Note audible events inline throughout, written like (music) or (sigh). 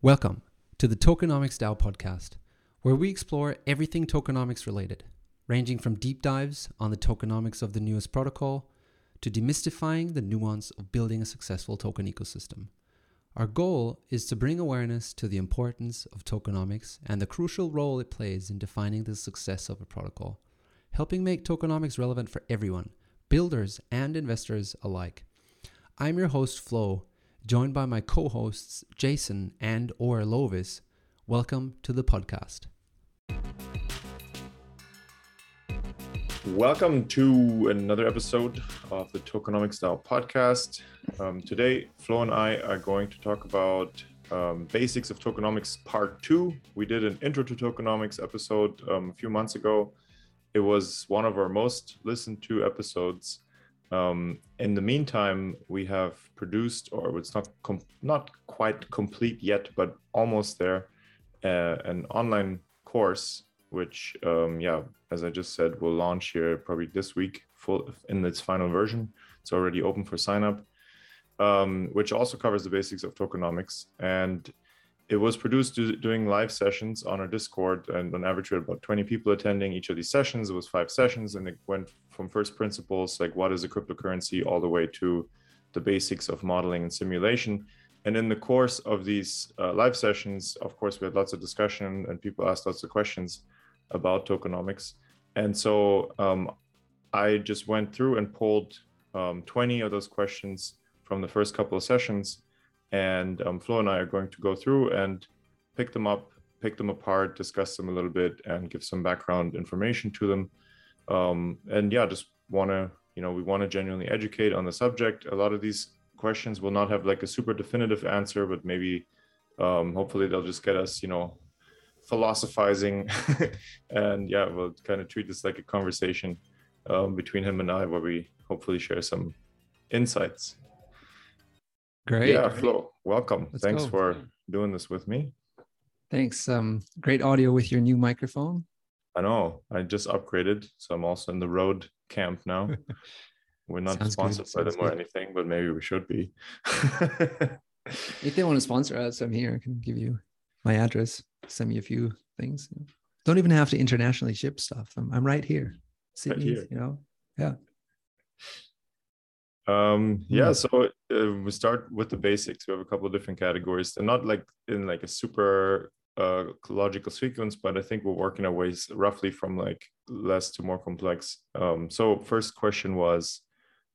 Welcome to the Tokenomics DAO podcast, where we explore everything tokenomics related, ranging from deep dives on the tokenomics of the newest protocol to demystifying the nuance of building a successful token ecosystem. Our goal is to bring awareness to the importance of tokenomics and the crucial role it plays in defining the success of a protocol, helping make tokenomics relevant for everyone, builders and investors alike. I'm your host, Flo, joined by my co-hosts Jason and or Lovis. Welcome to the podcast. Welcome to another episode of the Tokenomics DAO podcast. Um, today, Flo and I are going to talk about um, basics of tokenomics part two. We did an intro to tokenomics episode um, a few months ago. It was one of our most listened to episodes. Um, in the meantime, we have produced, or it's not not quite complete yet, but almost there, uh, an online course, which, um, yeah, as I just said, will launch here probably this week, full in its final version. It's already open for sign up, um, which also covers the basics of tokenomics and it was produced doing live sessions on our discord and on average we had about 20 people attending each of these sessions. It was five sessions and it went from first principles like what is a cryptocurrency all the way to the basics of modeling and simulation. And in the course of these uh, live sessions of course we had lots of discussion and people asked lots of questions about tokenomics. And so um, i just went through and pulled um, 20 of those questions from the first couple of sessions and um, Flo and I are going to go through and pick them up, pick them apart, discuss them a little bit, and give some background information to them. Um, and yeah, just want to, you know, we want to genuinely educate on the subject. A lot of these questions will not have like a super definitive answer, but maybe, um, hopefully, they'll just get us, you know, philosophizing. (laughs) and yeah, we'll kind of treat this like a conversation um, between him and I, where we hopefully share some insights. Great. Yeah, Flo, welcome. Let's Thanks go. for doing this with me. Thanks. Um, great audio with your new microphone. I know. I just upgraded, so I'm also in the Rode camp now. (laughs) We're not Sounds sponsored by them or anything, but maybe we should be. if they want to sponsor us, I'm here. I can give you my address. Send me a few things. Don't even have to internationally ship stuff. I'm, I'm right here. Sydney, right here. you know. Yeah. Um, yeah, so uh, we start with the basics. We have a couple of different categories, and not like in like a super uh, logical sequence, but I think we're working our ways roughly from like less to more complex. Um, so first question was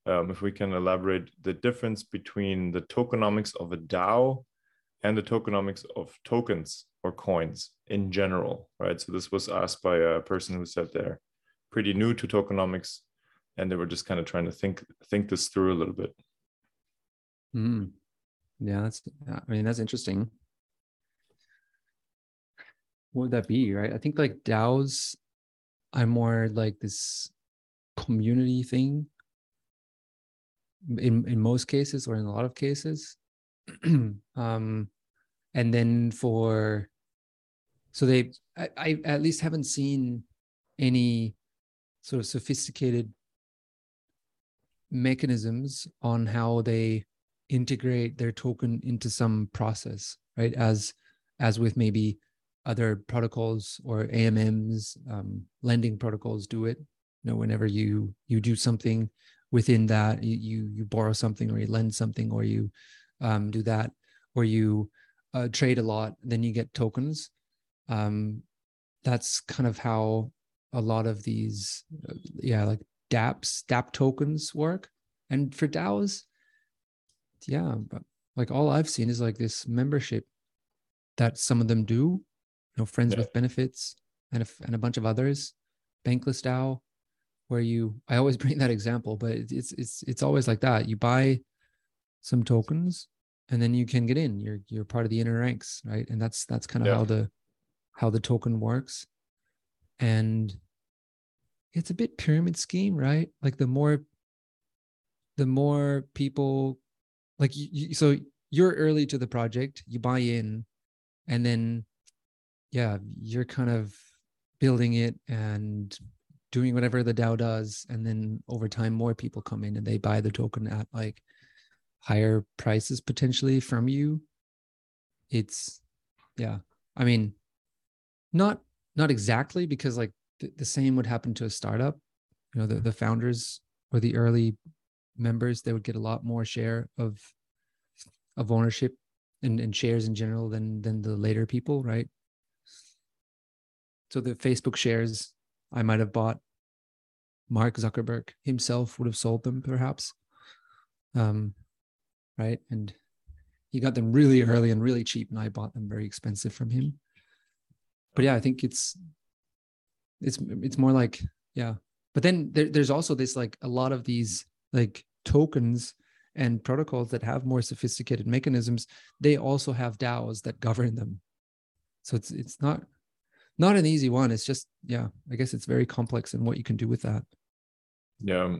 um, if we can elaborate the difference between the tokenomics of a DAO and the tokenomics of tokens or coins in general, right? So this was asked by a person who said they're pretty new to tokenomics and they were just kind of trying to think think this through a little bit. Mm. yeah that's i mean that's interesting. What would that be right? I think like daos i'm more like this community thing in in most cases or in a lot of cases. (clears throat) Um and then for so they I, I at least haven't seen any sort of sophisticated mechanisms on how they integrate their token into some process right? As as with maybe other protocols or amms um, lending protocols do it. You know whenever you you do something within that you you, borrow something or you lend something or you um, do that or you uh, trade a lot then you get tokens. Um, that's kind of how a lot of these uh, yeah like dApps, dApp tokens work. And for DAOs, yeah, but like all I've seen is like this membership that some of them do, you know, friends yeah. with benefits and a, and a bunch of others, Bankless DAO, where you, I always (laughs) bring that example, but it's, it's, it's always like that. You buy some tokens and then you can get in, you're, you're part of the inner ranks, right? And that's, that's kind of yeah. how the, how the token works. And it's a bit pyramid scheme, right? Like the more the more people like you, you, so you're early to the project, you buy in and then yeah, you're kind of building it and doing whatever the DAO does and then over time more people come in and they buy the token at like higher prices potentially from you. It's yeah i mean not not exactly because like th- the same would happen to a startup. You know the, the founders or the early members they would get a lot more share of of ownership and, and shares in general than than the later people right? So the facebook shares i might have bought mark zuckerberg himself would have sold them perhaps. Um right? And he got them really early and really cheap and i bought them very expensive from him. But yeah i think it's it's it's more like yeah. But then there, there's also this like a lot of these like tokens and protocols that have more sophisticated mechanisms they also have daos that govern them. So it's it's not not an easy one. It's just yeah i guess it's very complex in what you can do with that. Yeah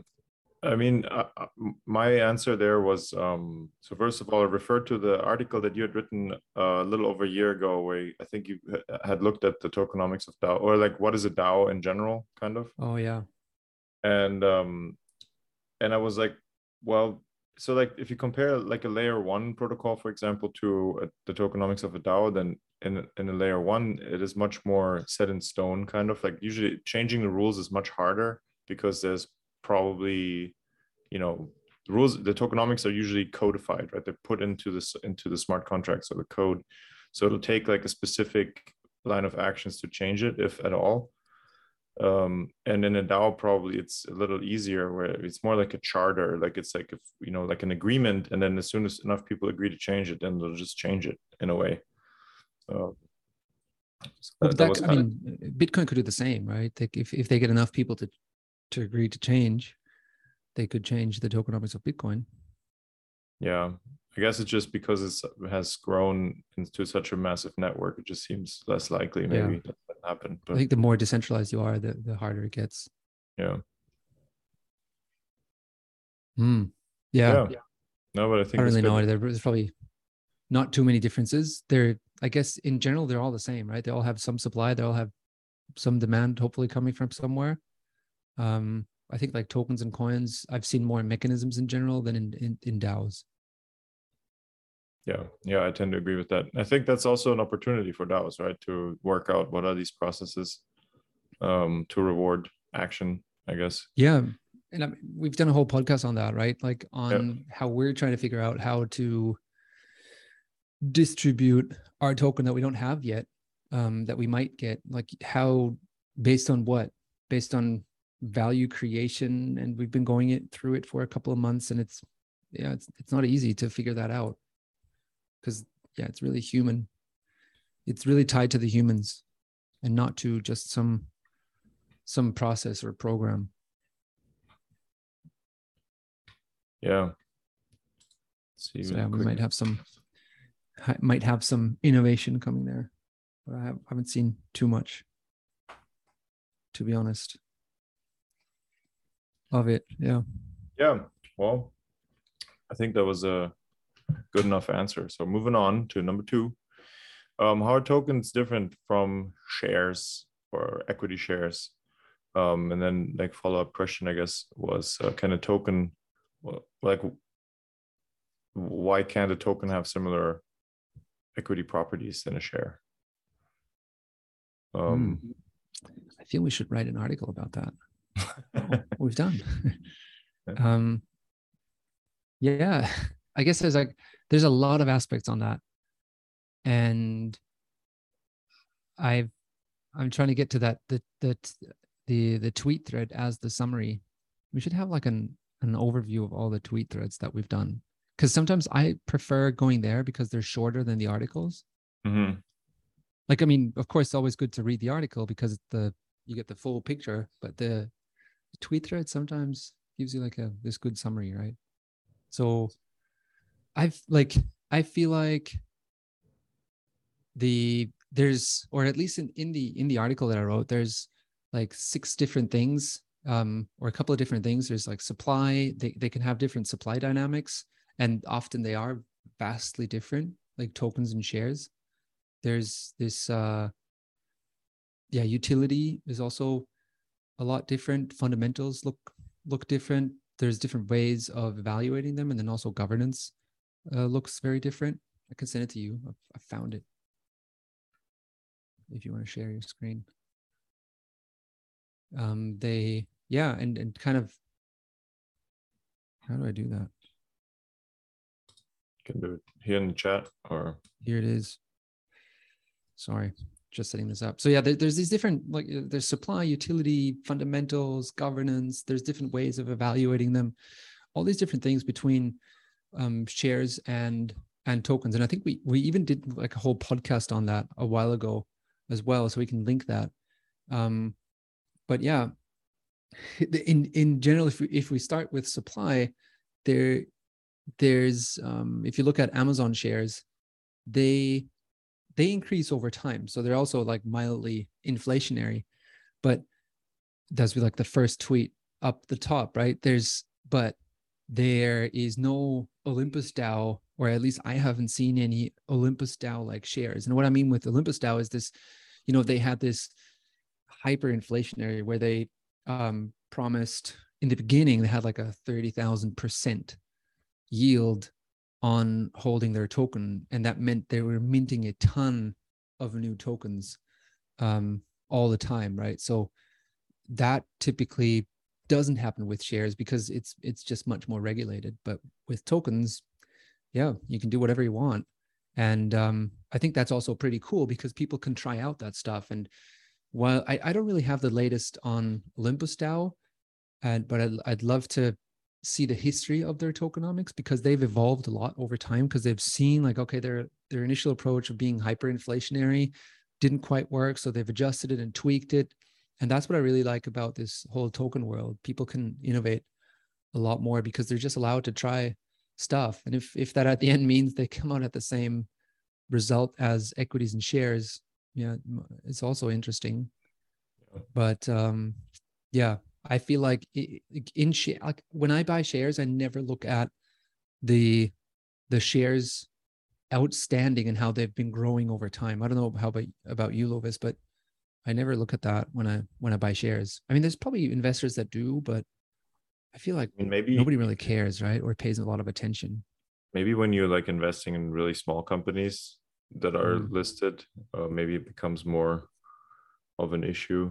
I mean, uh, uh my answer there was um, so. First of all, I referred to the article that you had written uh, a little over a year ago, where I think you had looked at the tokenomics of DAO, or like what is a DAO in general, kind of. Oh yeah. And um, and I was like, well, so like if you compare like a layer one protocol, for example, to a, the tokenomics of a DAO, then in in a layer one, it is much more set in stone, kind of like usually changing the rules is much harder because there's probably you know the rules the tokenomics are usually codified right? They're put into this into the smart contracts or the code. So it'll take like a specific line of actions to change it if at all. Um, and in a DAO probably it's a little easier where it's more like a charter like it's like if you know like an agreement and then as soon as enough people agree to change it then they'll just change it in a way. So that, that I mean, Bitcoin could do the same, right? Like if, if they get enough people to to agree to change, they could change the tokenomics of Bitcoin. Yeah, I guess it's just because it has grown into such a massive network, it just seems less likely maybe yeah. that happen. But I think the more decentralized you are, the the harder it gets. Yeah. Hmm. Yeah. yeah. No, but I think I don't really know. There's probably not too many differences. They're, I guess, in general, they're all the same, right? They all have some supply. They all have some demand, hopefully coming from somewhere. Um, I think like tokens and coins, I've seen more mechanisms in general than in, in, in DAOs. Yeah, yeah, I tend to agree with that. I think that's also an opportunity for DAOs, right? To work out what are these processes um, to reward action, I guess. Yeah. And I mean, we've done a whole podcast on that, right? Like on how we're trying to figure out how to distribute our token that we don't have yet, um, that we might get. Like how, based on what? Based on value creation and we've been going it through it for a couple of months and it's yeah it's it's not easy to figure that out. Because yeah it's really human. It's really tied to the humans and not to just some some process or program. Yeah. So yeah, we might have some might have some innovation coming there but i haven't seen too much to be honest of it. Yeah. Yeah. Well, I think that was a good enough answer. So moving on to number two. Um, how are tokens different from shares or equity shares? Um, and then like follow up question, I guess, was uh, can a token like why can't a token have similar equity properties than a share? Um, hmm. I feel we should write an article about that. (laughs) we've done. (laughs) um, yeah, (laughs) I guess there's like there's a lot of aspects on that, and I've I'm trying to get to that the the the the tweet thread as the summary. We should have like an an overview of all the tweet threads that we've done because sometimes I prefer going there because they're shorter than the articles. Mm-hmm. Like, I mean, of course, it's always good to read the article because the you get the full picture, but the tweet thread sometimes gives you like a this good summary, right? So I've like I feel like the there's or at least in, in the in the article that I wrote, there's like six different things um, or a couple of different things. There's like supply, they, they can have different supply dynamics, and often they are vastly different, like tokens and shares. There's this uh yeah, utility is also a lot different. Fundamentals look look different. There's different ways of evaluating them, and then also governance uh, looks very different. I can send it to you. I've, I've found it. if you want to share your screen. Um, they yeah, and and kind of how do I do that? You can do it here in the chat or here it is. Sorry, just setting this up. So yeah, there, there's these different like uh, there's supply, utility, fundamentals, governance. There's different ways of evaluating them. All these different things between um, shares and and tokens. And I think we we even did like a whole podcast on that a while ago as well, so we can link that. Um, but yeah, (laughs) in in general, if we if we start with supply, there there's um, if you look at Amazon shares, they they increase over time, so they're also like mildly inflationary. But that's like the first tweet up the top, right? There's but there is no Olympus DAO, or at least I haven't seen any Olympus DAO like shares. And what I mean with Olympus DAO is this, you know, they had this hyperinflationary where they um, promised in the beginning they had like a 30,000% yield on holding their token. And that meant they were minting a ton of new tokens um, all the time, right? So that typically doesn't happen with shares because it's it's just much more regulated. But with tokens, yeah, you can do whatever you want. And um, I think that's also pretty cool because people can try out that stuff. And while I, I don't really have the latest on Olympus DAO, and but I'd, I'd love to see the history of their tokenomics because they've evolved a lot over time because they've seen like okay their their initial approach of being hyperinflationary didn't quite work so they've adjusted it and tweaked it. And that's what i really like about this whole token world. People can innovate a lot more because they're just allowed to try stuff. And if if that at the (laughs) end means they come out at the same result as equities and shares yeah it's also interesting. But um yeah i feel like in share like when i buy shares i never look at the the shares outstanding and how they've been growing over time i don't know how about about you lovis but i never look at that when i when i buy shares i mean there's probably investors that do but i feel like I mean, maybe nobody really cares right or pays a lot of attention maybe when you're like investing in really small companies that are mm. listed, uh, maybe it becomes more of an issue.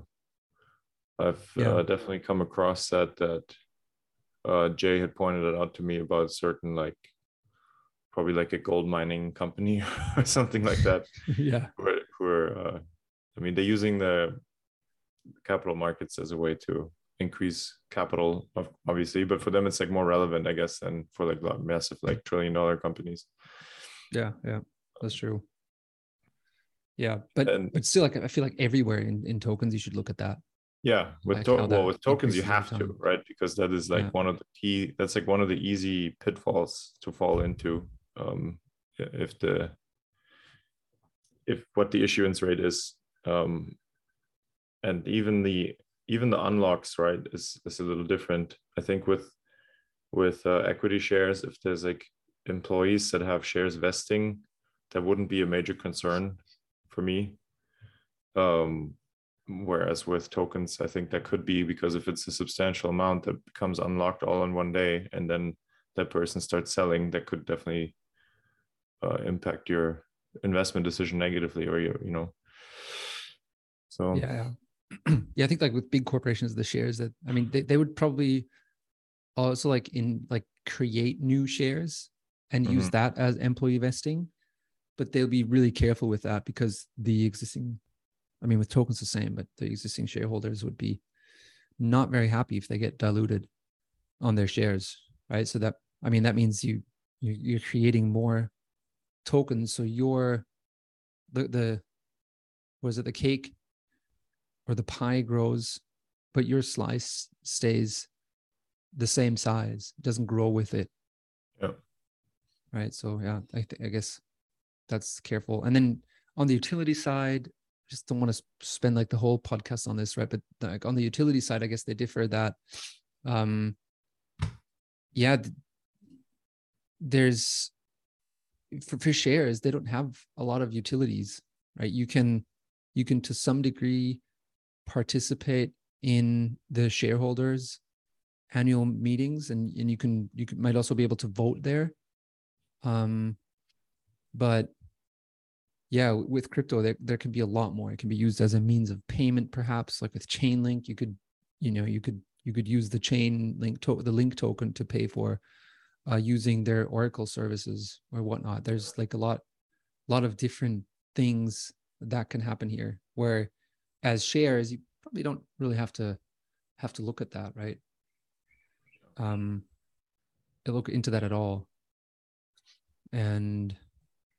I've yeah. uh, definitely come across that that uh, Jay had pointed it out to me about certain like probably like a gold mining company (laughs) or something like that. (laughs) yeah, who are, who are uh, I mean, they're using the capital markets as a way to increase capital, obviously, but for them it's like more relevant, I guess, than for like massive like trillion dollar companies. Yeah, yeah, that's true. Yeah, but and, but still, like I feel like everywhere in, in tokens, you should look at that. Yeah, with like to- well with tokens you have to right because that is like yeah. one of the key. That's like one of the easy pitfalls to fall into. Um, if the if what the issuance rate is, um, and even the even the unlocks right is is a little different. I think with with uh, equity shares, if there's like employees that have shares vesting, that wouldn't be a major concern for me. Um, whereas with tokens, I think that could be because if it's a substantial amount that becomes unlocked all in one day, and then that person starts selling, that could definitely uh, impact your investment decision negatively, or your, you know. So yeah, yeah, (clears throat) I think like with big corporations, the shares that I mean, they, they would probably also like in like create new shares and mm-hmm. use that as employee vesting but they'll be really careful with that because the existing i mean with tokens the same but the existing shareholders would be not very happy if they get diluted on their shares right? So that i mean that means you you're creating more tokens. So your the the was it the cake or the pie grows but your slice stays the same size. It doesn't grow with it. Yeah right? So yeah i, th- I guess that's careful. And then on the utility side, just don't want to spend like the whole podcast on this, right? But like on the utility side, I guess they differ that, um, yeah, there's for, for shares they don't have a lot of utilities, right? You can you can to some degree participate in the shareholders annual meetings and, and you can you can, might also be able to vote there um but yeah, with crypto, there, there can be a lot more. It can be used as a means of payment, perhaps like with Chainlink, you could, you know, you could you could use the Chainlink to the link token to pay for uh, using their Oracle services or whatnot. There's like a lot, lot of different things that can happen here. Where as shares, you probably don't really have to have to look at that, right? Um, look into that at all. And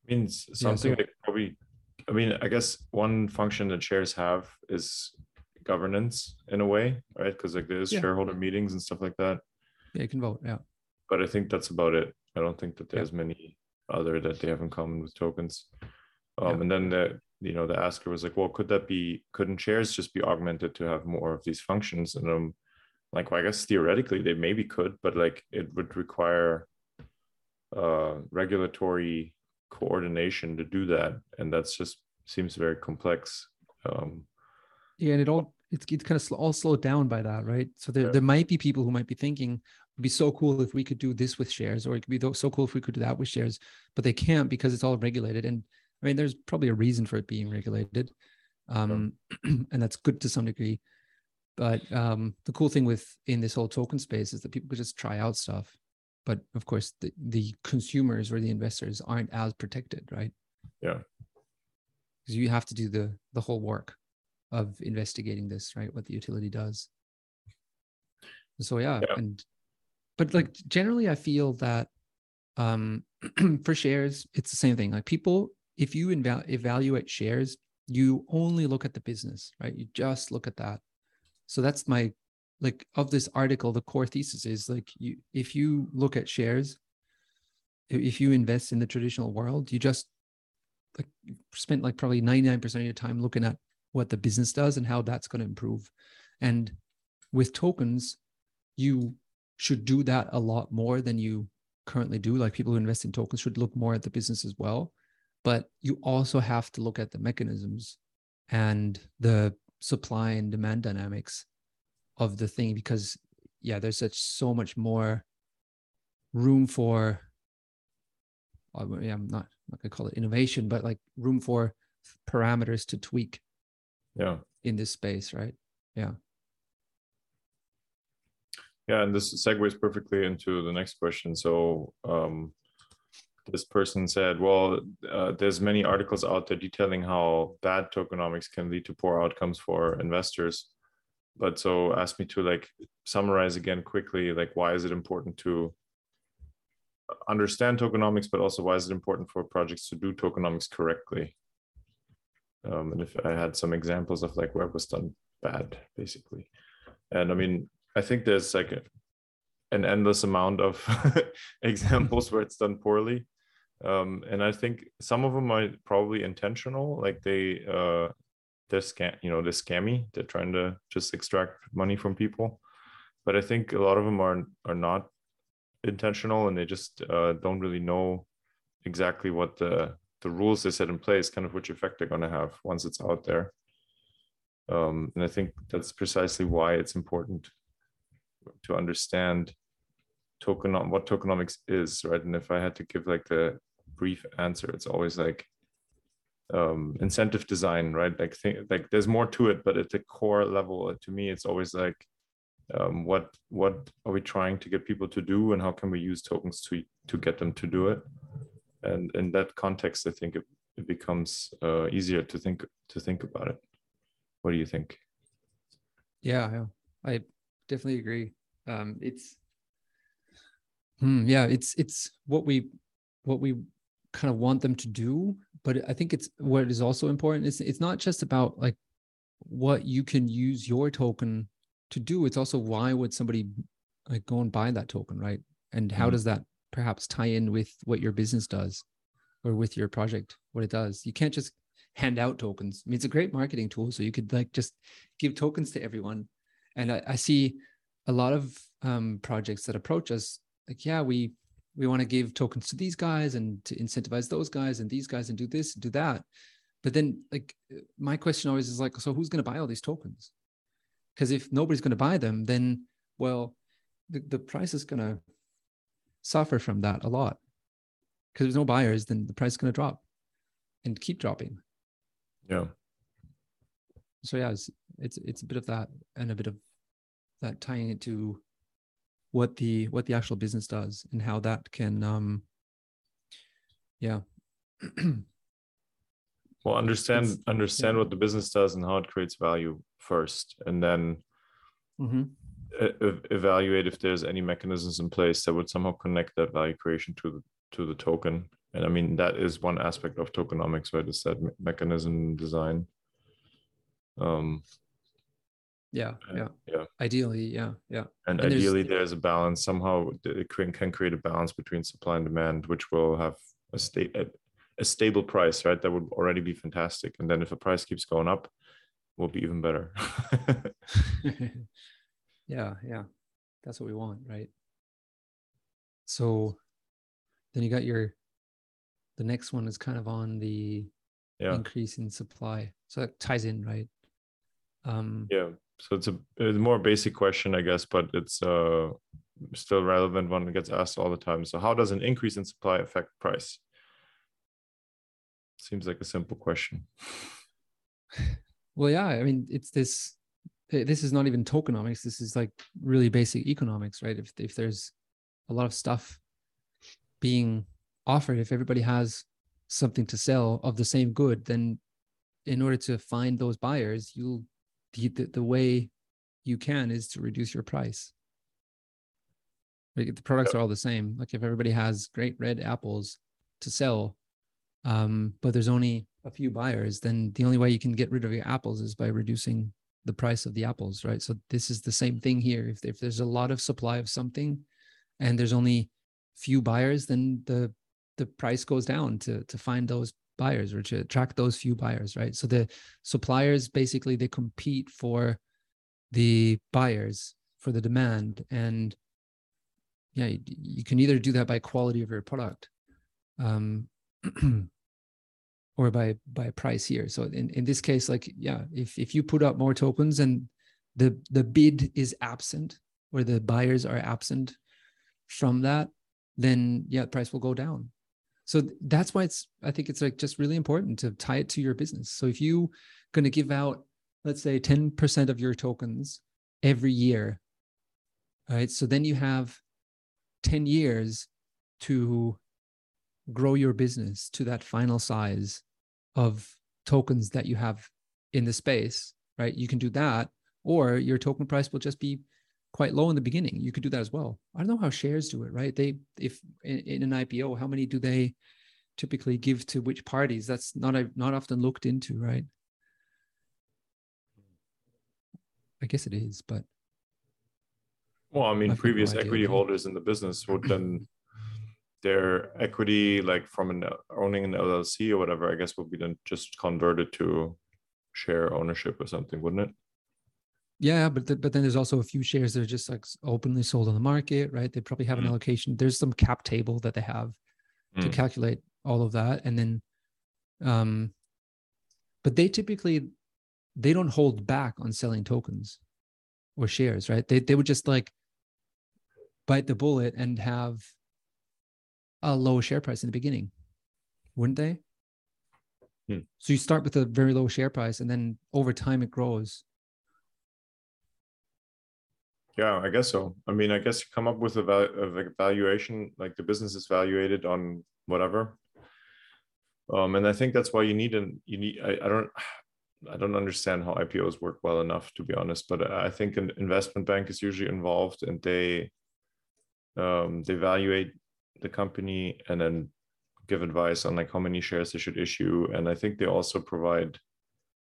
means something yeah, so, like probably I mean, I guess one function that shares have is governance in a way, right? Because like there's yeah. shareholder meetings and stuff like that. Yeah, you can vote. Yeah. But I think that's about it. I don't think that there's yeah. many other that they have in common with tokens. Um, yeah. And then the you know the asker was like, well, could that be? Couldn't shares just be augmented to have more of these functions? And um, like, well, I guess theoretically they maybe could, but like it would require uh regulatory coordination to do that and that's just seems very complex um yeah and it all it's, it's kind of all slowed down by that right so there, yeah. there might be people who might be thinking it'd be so cool if we could do this with shares or it could be so cool if we could do that with shares but they can't because it's all regulated and i mean there's probably a reason for it being regulated um yeah. (clears throat) and that's good to some degree but um the cool thing with in this whole token space is that people could just try out stuff but of course the, the consumers or the investors aren't as protected right? Yeah. Because you have to do the the whole work of investigating this right? What the utility does. So yeah, yeah. and but like generally i feel that um (clears throat) for shares it's the same thing. Like people if you inval- evaluate shares you only look at the business right? You just look at that. So that's my like of this article the core thesis is like you if you look at shares if you invest in the traditional world you just like spent like probably 99% of your time looking at what the business does and how that's going to improve. And with tokens you should do that a lot more than you currently do. Like people who invest in tokens should look more at the business as well. But you also have to look at the mechanisms and the supply and demand dynamics of the thing because yeah there's such so much more room for yeah, i'm not, I'm not gonna call it innovation but like room for parameters to tweak yeah. in this space right? Yeah. Yeah and this segues perfectly into the next question. So um this person said well uh, there's many articles out there detailing how bad tokenomics can lead to poor outcomes for investors but so ask me to like summarize again quickly like why is it important to understand tokenomics but also why is it important for projects to do tokenomics correctly? Um, and if i had some examples of like where it was done bad basically. And i mean i think there's like a, an endless amount of (laughs) examples where it's done poorly. Um, and i think some of them are probably intentional like they uh, they're scam you know they're scammy. They're trying to just extract money from people. But i think a lot of them are are not intentional and they just uh, don't really know exactly what the the rules they set in place kind of which effect they're going to have once it's out there. Um, and i think that's precisely why it's important to understand token what tokenomics is right? And if i had to give like the brief answer it's always like um, incentive design, right? Like, think, like there's more to it, but at the core level, to me, it's always like, um, what what are we trying to get people to do, and how can we use tokens to to get them to do it? And in that context, I think it, it becomes uh, easier to think to think about it. What do you think? Yeah, yeah, I definitely agree. Um, it's hmm, yeah, it's it's what we what we kind of want them to do but i think it's what is also important is it's not just about like what you can use your token to do it's also why would somebody like go and buy that token right? And how mm-hmm. does that perhaps tie in with what your business does or with your project what it does? You can't just hand out tokens. I mean it's a great marketing tool so you could like just give tokens to everyone. And i, I see a lot of um, projects that approach us like yeah we we want to give tokens to these guys and to incentivize those guys and these guys and do this and do that but then like my question always is like so who's going to buy all these tokens because if nobody's going to buy them then well the, the price is going to suffer from that a lot because there's no buyers then the price is going to drop and keep dropping. Yeah. So yeah, it's it's it's a bit of that and a bit of that tying it to what the what the actual business does and how that can um yeah (clears throat) well understand It's- understand yeah. what the business does and how it creates value first and then Mhm. e- evaluate if there's any mechanisms in place that would somehow connect that value creation to the to the token and i mean that is one aspect of tokenomics right is that me- mechanism design um yeah yeah. yeah. Ideally yeah yeah. And, And ideally there's a balance. Somehow it can, can create a balance between supply and demand which will have a state a, a stable price right? That would already be fantastic. And then if the price keeps going up will be even better. (laughs) Yeah yeah. That's what we want right? So then you got your the next one is kind of on the yeah. increase in supply. So that ties in right? Um yeah so it's a, it's a more basic question i guess but it's uh still relevant one gets asked all the time. So how does an increase in supply affect price? Seems like a simple question. (laughs) Well yeah i mean it's this this is not even tokenomics. This is like really basic economics right? If if there's a lot of stuff being offered if everybody has something to sell of the same good then in order to find those buyers you'll the, the, the way you can is to reduce your price the products are all the same like if everybody has great red apples to sell um, but there's only a few buyers, then the only way you can get rid of your apples is by reducing the price of the apples, right? So this is the same thing here. If, if there's a lot of supply of something and there's only few buyers, then the the price goes down to to find those buyers or to attract those few buyers, right? So the suppliers basically they compete for the buyers for the demand and yeah you, you can either do that by quality of your product um (clears throat) or by by price here so in, in this case like yeah if if you put up more tokens and the the bid is absent or the buyers are absent from that then yeah price will go down so that's why it's i think it's like just really important to tie it to your business so if you going to give out let's say 10% of your tokens every year right so then you have 10 years to grow your business to that final size of tokens that you have in the space, right? You can do that, or your token price will just be quite low in the beginning. You could do that as well. I don't know how shares do it, right? They, if in, in an IPO, how many do they typically give to which parties? That's not not often looked into, right? I guess it is, but well i mean no previous idea, equity holders in the business would then (laughs) their equity like from an owning an llc or whatever i guess would be then just converted to share ownership or something wouldn't it Yeah, but th- but then there's also a few shares that are just like openly sold on the market, right? They probably have an Mm. allocation. There's some cap table that they have to Mm. calculate all of that, and then, um, but they typically they don't hold back on selling tokens or shares, right? They they would just like bite the bullet and have a low share price in the beginning, wouldn't they? Hmm. So you start with a very low share price, and then over time it grows. Yeah, I guess so. I mean, I guess you come up with a, val- valuation, like the business is valuated on whatever. Um, and I think that's why you need an you need. I, I don't, (sighs) I don't understand how IPOs work well enough to be honest. But I think an investment bank is usually involved, and they, um, they evaluate the company and then give advice on like how many shares they should issue. And I think they also provide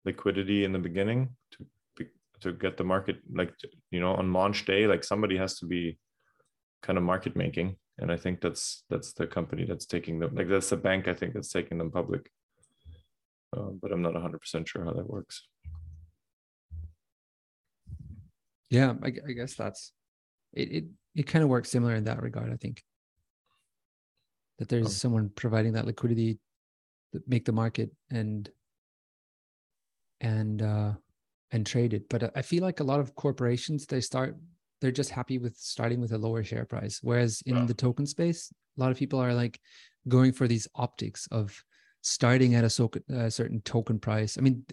liquidity in the beginning to get the market like you know on launch day like somebody has to be kind of market making and i think that's that's the company that's taking them like that's the bank i think that's taking them public uh, but i'm not 100% sure how that works Yeah, I, I guess that's it. It, it kind of works similar in that regard. I think that there's Oh. someone providing that liquidity that make the market and and uh and trade it. But I- feel like a lot of corporations they start they're just happy with starting with a lower share price, whereas in Yeah. the token space, a lot of people are like going for these optics of starting at a, so, a certain token price. I mean,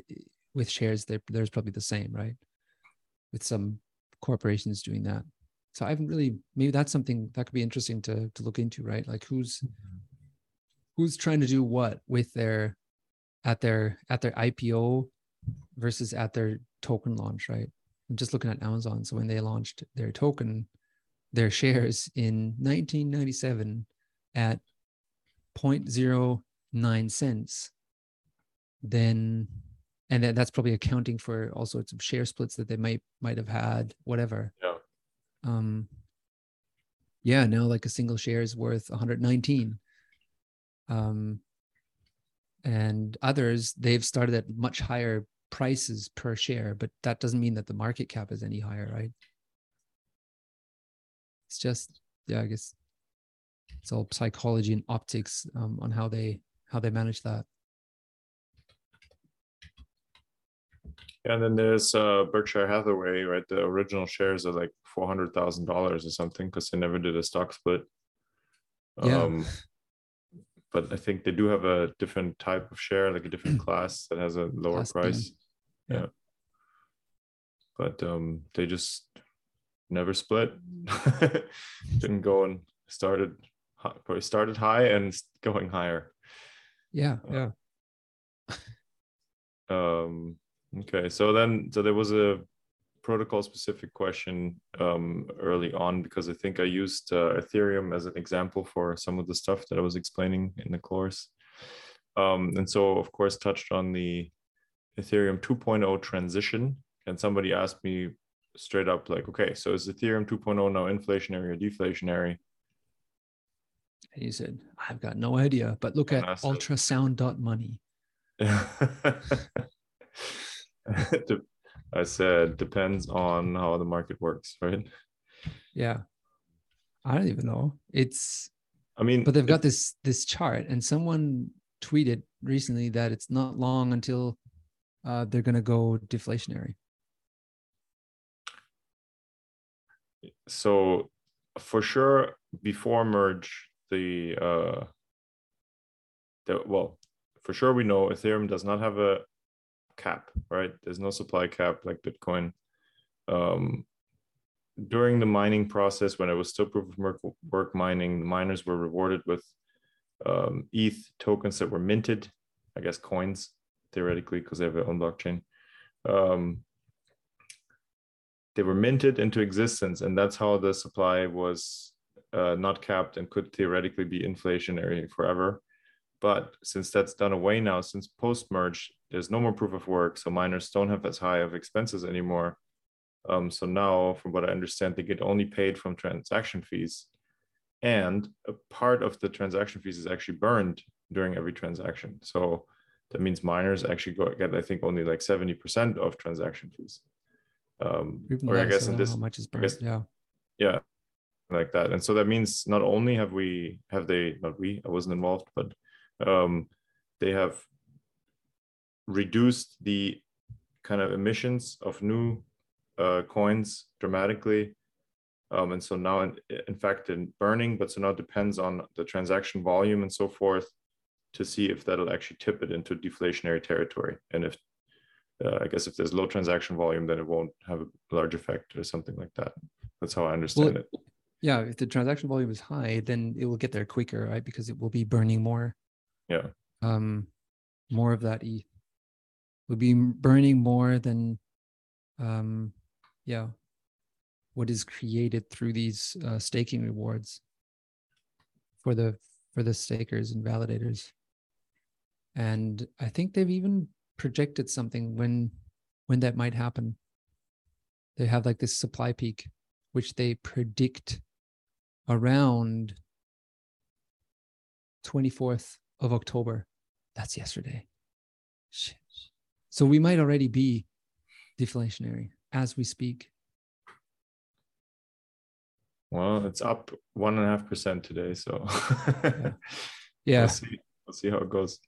with shares, there's probably the same, right? With some corporations doing that. So I haven't really. Maybe that's something that could be interesting to to look into, right? Like who's who's trying to do what with their at their at their IPO versus at their token launch, right? I'm just looking at Amazon. So when they launched their token, their shares in 1997 at 0.09 cents, then and then that's probably accounting for all sorts of share splits that they might might have had, whatever. Yeah. Um yeah, now like a single share is worth 119. Um and others they've started at much higher prices per share, but that doesn't mean that the market cap is any higher, right? It's just, yeah, I guess it's all psychology and optics um, on how they how they manage that. Yeah, and then there's uh, Berkshire Hathaway, right? The original shares are like four hundred thousand dollars or something because they never did a stock split. Yeah. Um, but I think they do have a different type of share, like a different (clears throat) class that has a lower class price yeah. yeah. But um, they just never split. (laughs) Didn't go and started probably started high and going higher. Yeah, uh, yeah. (laughs) um okay, so then so there was a protocol specific question um early on because I think I used uh, Ethereum as an example for some of the stuff that I was explaining in the course. Um and so of course touched on the Ethereum 2.0 transition. And somebody asked me straight up, like, okay, so is Ethereum 2.0 now inflationary or deflationary? And you said, I've got no idea, but look and at ultrasound.money. (laughs) I said, depends on how the market works, right? Yeah. I don't even know. It's, I mean, but they've got this this chart, and someone tweeted recently that it's not long until uh, they're going to go deflationary? So for sure, before merge, the uh, the well, for sure we know Ethereum does not have a cap, right? There's no supply cap like Bitcoin. Um, during the mining process, when it was still proof of work mining, the miners were rewarded with um, ETH tokens that were minted, I guess coins theoretically because they have their own blockchain. Um, they were minted into existence, and that's how the supply was uh, not capped and could theoretically be inflationary forever. But since that's done away now, since post merge, there's no more proof of work, so miners don't have as high of expenses anymore. Um, so now, from what I understand, they get only paid from transaction fees, and a part of the transaction fees is actually burned during every transaction. So that means miners actually go get I think only like 70% of transaction fees. Um, or I guess in this, how much is burned, yeah, yeah, like that. And so that means not only have we have they not we I wasn't involved, but um, they have reduced the kind of emissions of new uh, coins dramatically. Um, and so now, in, in fact, in burning, but so now it depends on the transaction volume and so forth to see if that'll actually tip it into deflationary territory. And if uh, I guess if there's low transaction volume, then it won't have a large effect or something like that. That's how I understand well, it. Yeah, if the transaction volume is high, then it will get there quicker, right? Because it will be burning more. Yeah. Um, more of that ETH will be burning more than, um, yeah, what is created through these uh, staking rewards for the for the stakers and validators and i think they've even projected something when when that might happen. They have like this supply peak which they predict around 24th of october. That's yesterday. Shit. so we might already be deflationary as we speak. Well it's up one and a half percent today so yeah, (laughs) yeah. We'll we'll see how it goes.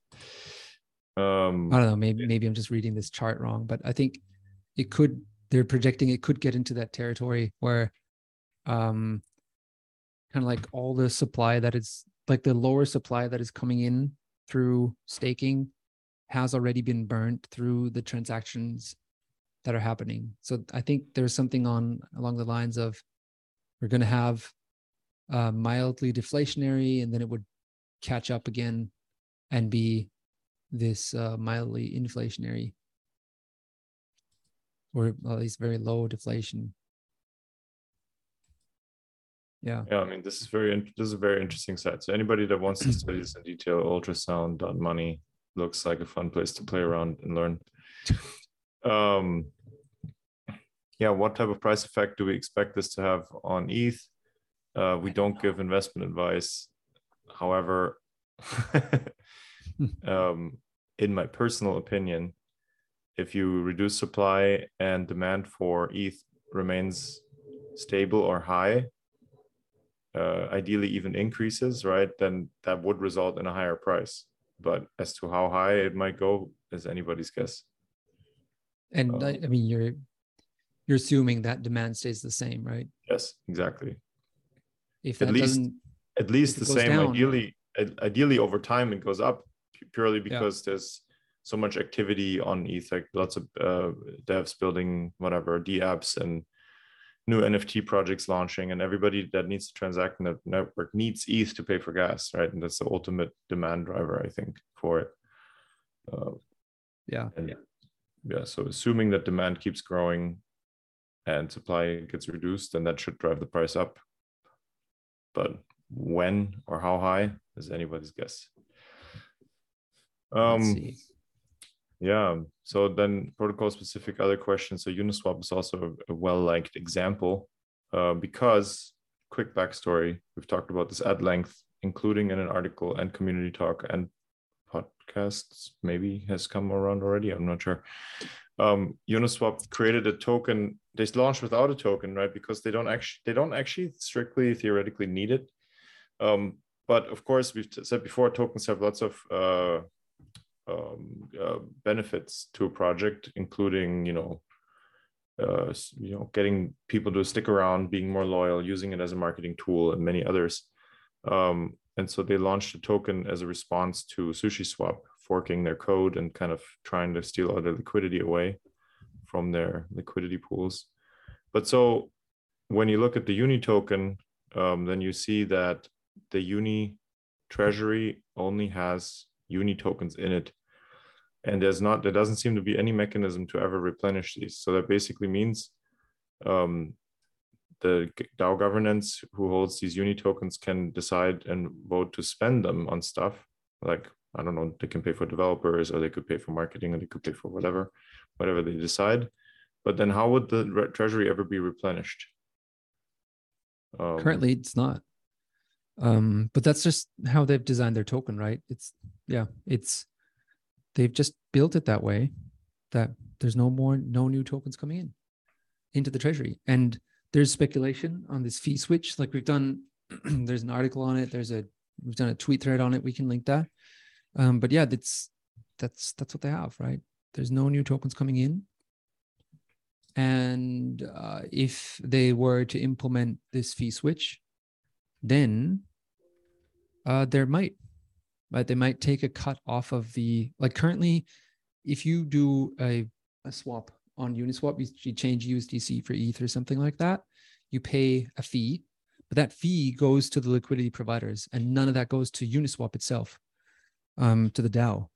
Um, I don't know. Maybe maybe I'm just reading this chart wrong, but I think it could. They're projecting it could get into that territory where, um, kind of like all the supply that is like the lower supply that is coming in through staking has already been burnt through the transactions that are happening. So I think there's something on along the lines of we're going to have uh, mildly deflationary, and then it would catch up again and be this uh, mildly inflationary, or at least very low deflation. Yeah. Yeah, I mean, this is very this is a very interesting site. So anybody that wants to (clears throat) study this in detail, ultrasound money looks like a fun place to play around and learn. (laughs) Um, yeah, what type of price effect do we expect this to have on ETH? Uh, we don't give investment advice. However, (laughs) (laughs) um, in my personal opinion, if you reduce supply and demand for ETH remains stable or high, uh, ideally even increases, right? Then that would result in a higher price. But as to how high it might go is anybody's guess. And um, I mean, you're you're assuming that demand stays the same, right? Yes, exactly. If at least at least the same. Down, ideally, ideally over time it goes up purely because yeah. there's so much activity on ETH, like lots of uh, devs building whatever D apps and new NFT projects launching, and everybody that needs to transact in the network needs ETH to pay for gas, right? And that's the ultimate demand driver, I think, for it. Uh, yeah. And yeah. yeah. So assuming that demand keeps growing and supply gets reduced, then that should drive the price up. But when or how high is anybody's guess. Um, yeah. So then protocol specific other questions. So Uniswap is also a, well liked example uh, because quick backstory. We've talked about this at length, including in an article and community talk and podcasts. Maybe has come around already. I'm not sure. Um, Uniswap created a token. They launched without a token, right? Because they don't actually they don't actually strictly theoretically need it. Um, but of course, we've said before, tokens have lots of uh, um, uh, benefits to a project, including you know, uh, you know, getting people to stick around, being more loyal, using it as a marketing tool, and many others. Um, and so they launched a token as a response to SushiSwap forking their code and kind of trying to steal the liquidity away from their liquidity pools. But so when you look at the Uni token, um, then you see that the Uni treasury only has uni tokens in it. And there's not there doesn't seem to be any mechanism to ever replenish these. So that basically means um, the DAO governance who holds these uni tokens can decide and vote to spend them on stuff. Like I don't know they can pay for developers or they could pay for marketing or they could pay for whatever whatever they decide. But then how would the treasury ever be replenished? Um, currently it's not. Um but that's just how they've designed their token right? It's yeah it's they've just built it that way that there's no more no new tokens coming in into the treasury. And there's speculation on this fee switch. Like we've done (clears throat) there's an article on it. There's a we've done a tweet thread on it. We can link that. Um but yeah that's that's that's what they have right? There's no new tokens coming in. And uh, if they were to implement this fee switch then uh, there might, right? They might take a cut off of the like currently, if you do a, a swap on Uniswap, you, you change USDC for ETH or something like that, you pay a fee, but that fee goes to the liquidity providers, and none of that goes to Uniswap itself, um, to the DAO.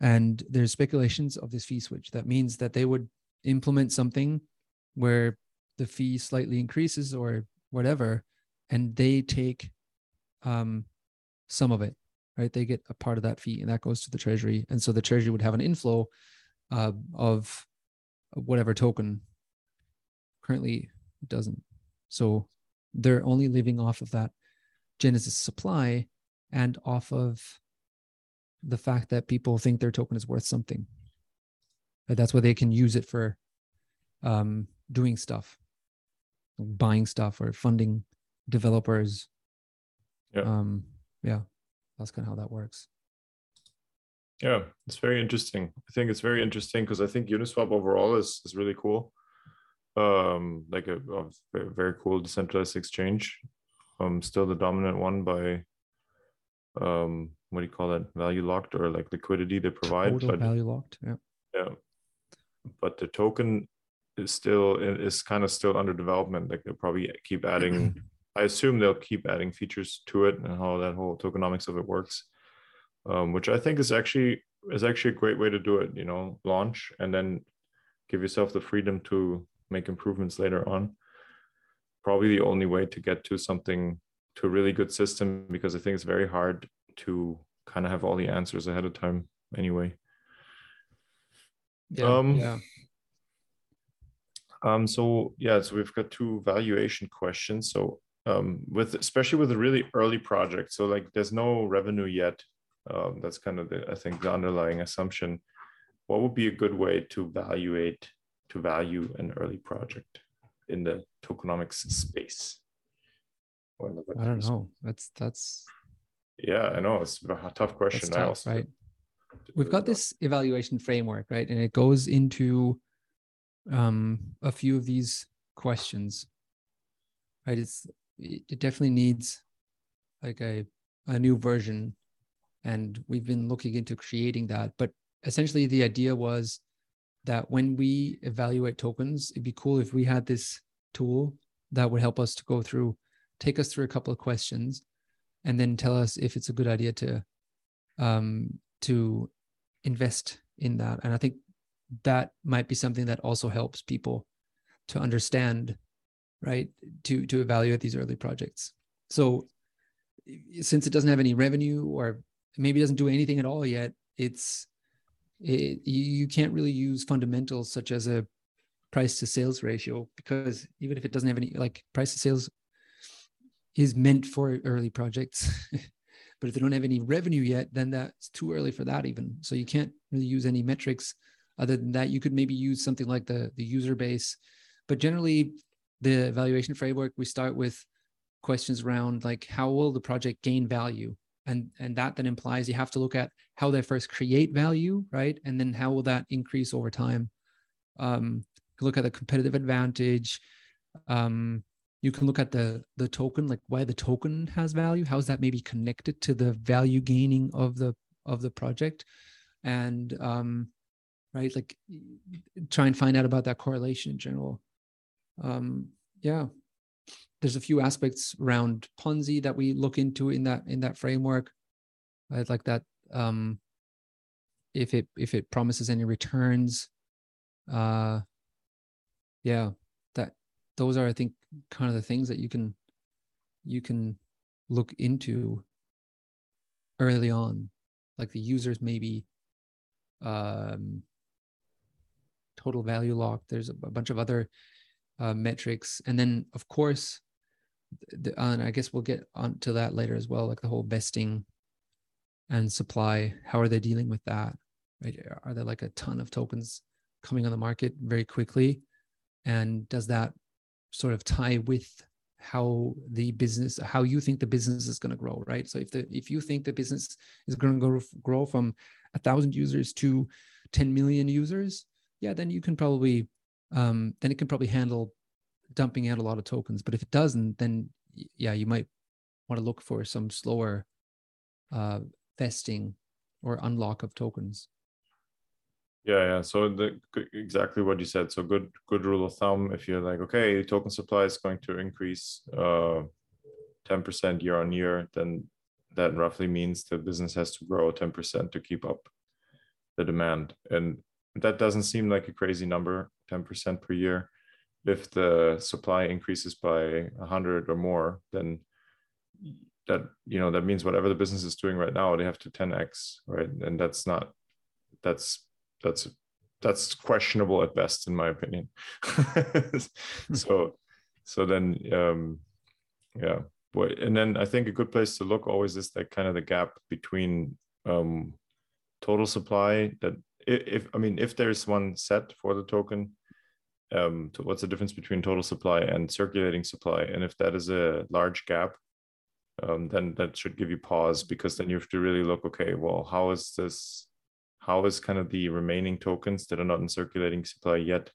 And there's speculations of this fee switch. That means that they would implement something where the fee slightly increases or whatever, and they take um, some of it, right? They get a part of that fee, and that goes to the treasury, and so the treasury would have an inflow uh, of whatever token. Currently, doesn't. So they're only living off of that Genesis supply and off of the fact that people think their token is worth something. Right? That's why they can use it for um, doing stuff, buying stuff or funding developers. Yeah. Um, yeah, that's kind of how that works. Yeah, it's very interesting. I think it's very interesting because I think Uniswap overall is is really cool. Um, like a, a very, very cool decentralized exchange. Um, still the dominant one by um what do you call that value locked or like liquidity they provide Total but value locked. Yeah. yeah but the token is still is kind of still under development like they'll probably keep adding (clears throat) i assume they'll keep adding features to it and how that whole tokenomics of it works um, which i think is actually is actually a great way to do it you know launch and then give yourself the freedom to make improvements later on probably the only way to get to something to a really good system because i think it's very hard to kind of have all the answers ahead of time anyway Yeah. Um, yeah. Um, so yeah, so we've got two valuation questions. So um, with especially with a really early project, so like there's no revenue yet. Um, that's kind of the I think the underlying assumption. What would be a good way to evaluate to value an early project in the tokenomics space? The I don't know. That's that's Yeah, I know it's a tough question. that's I also right? We've got this evaluation framework, right? And it goes into um, a few of these questions, right? It's it it definitely needs like a a new version, and we've been looking into creating that. But essentially, the idea was that when we evaluate tokens, it'd be cool if we had this tool that would help us to go through, take us through a couple of questions, and then tell us if it's a good idea to um, to invest in that. And I think that might be something that also helps people to understand, right? To to evaluate these early projects. So since it doesn't have any revenue or maybe doesn't do anything at all yet, it's it, you can't really use fundamentals such as a price to sales ratio because even if it doesn't have any like price to sales is meant for early projects (laughs) but if they don't have any revenue yet then that's too early for that even so you can't really use any metrics other than that you could maybe use something like the the user base but generally the evaluation framework we start with questions around like how will the project gain value? And and that then implies you have to look at how they first create value right? And then how will that increase over time? Um look at the competitive advantage. Um you can look at the the token like why the token has value. How is that maybe connected to the value gaining of the of the project? And um right like try and find out about that correlation in general um yeah. There's a few aspects around ponzi that we look into in that in that framework. I'd like that um if it if it promises any returns. Uh yeah that those are i think kind of the things that you can you can look into early on. Like the users maybe um total value lock there's a, a bunch of other uh, metrics. And then of course the, and i guess we'll get onto that later as well like the whole vesting and supply. How are they dealing with that? Right are there like a ton of tokens coming on the market very quickly? And does that sort of tie with how the business how you think the business is going to grow right? So if the if you think the business is going to grow, from a thousand users to 10 million users yeah then you can probably um then it can probably handle dumping out a lot of tokens but if it doesn't then yeah you might want to look for some slower uh vesting or unlock of tokens Yeah, yeah. So the exactly what you said. So good, good rule of thumb. If you're like, okay, token supply is going to increase uh, ten percent year on year, then that roughly means the business has to grow ten percent to keep up the demand, and that doesn't seem like a crazy number, ten percent per year. If the supply increases by a hundred or more, then that you know that means whatever the business is doing right now, they have to ten x, right? And that's not that's that's that's questionable at best in my opinion (laughs) so so then um yeah but and then i think a good place to look always is that kind of the gap between um total supply that if i mean if there's one set for the token um to what's the difference between total supply and circulating supply? And if that is a large gap um, then that should give you pause because then you have to really look okay well how is this how is kind of the remaining tokens that are not in circulating supply yet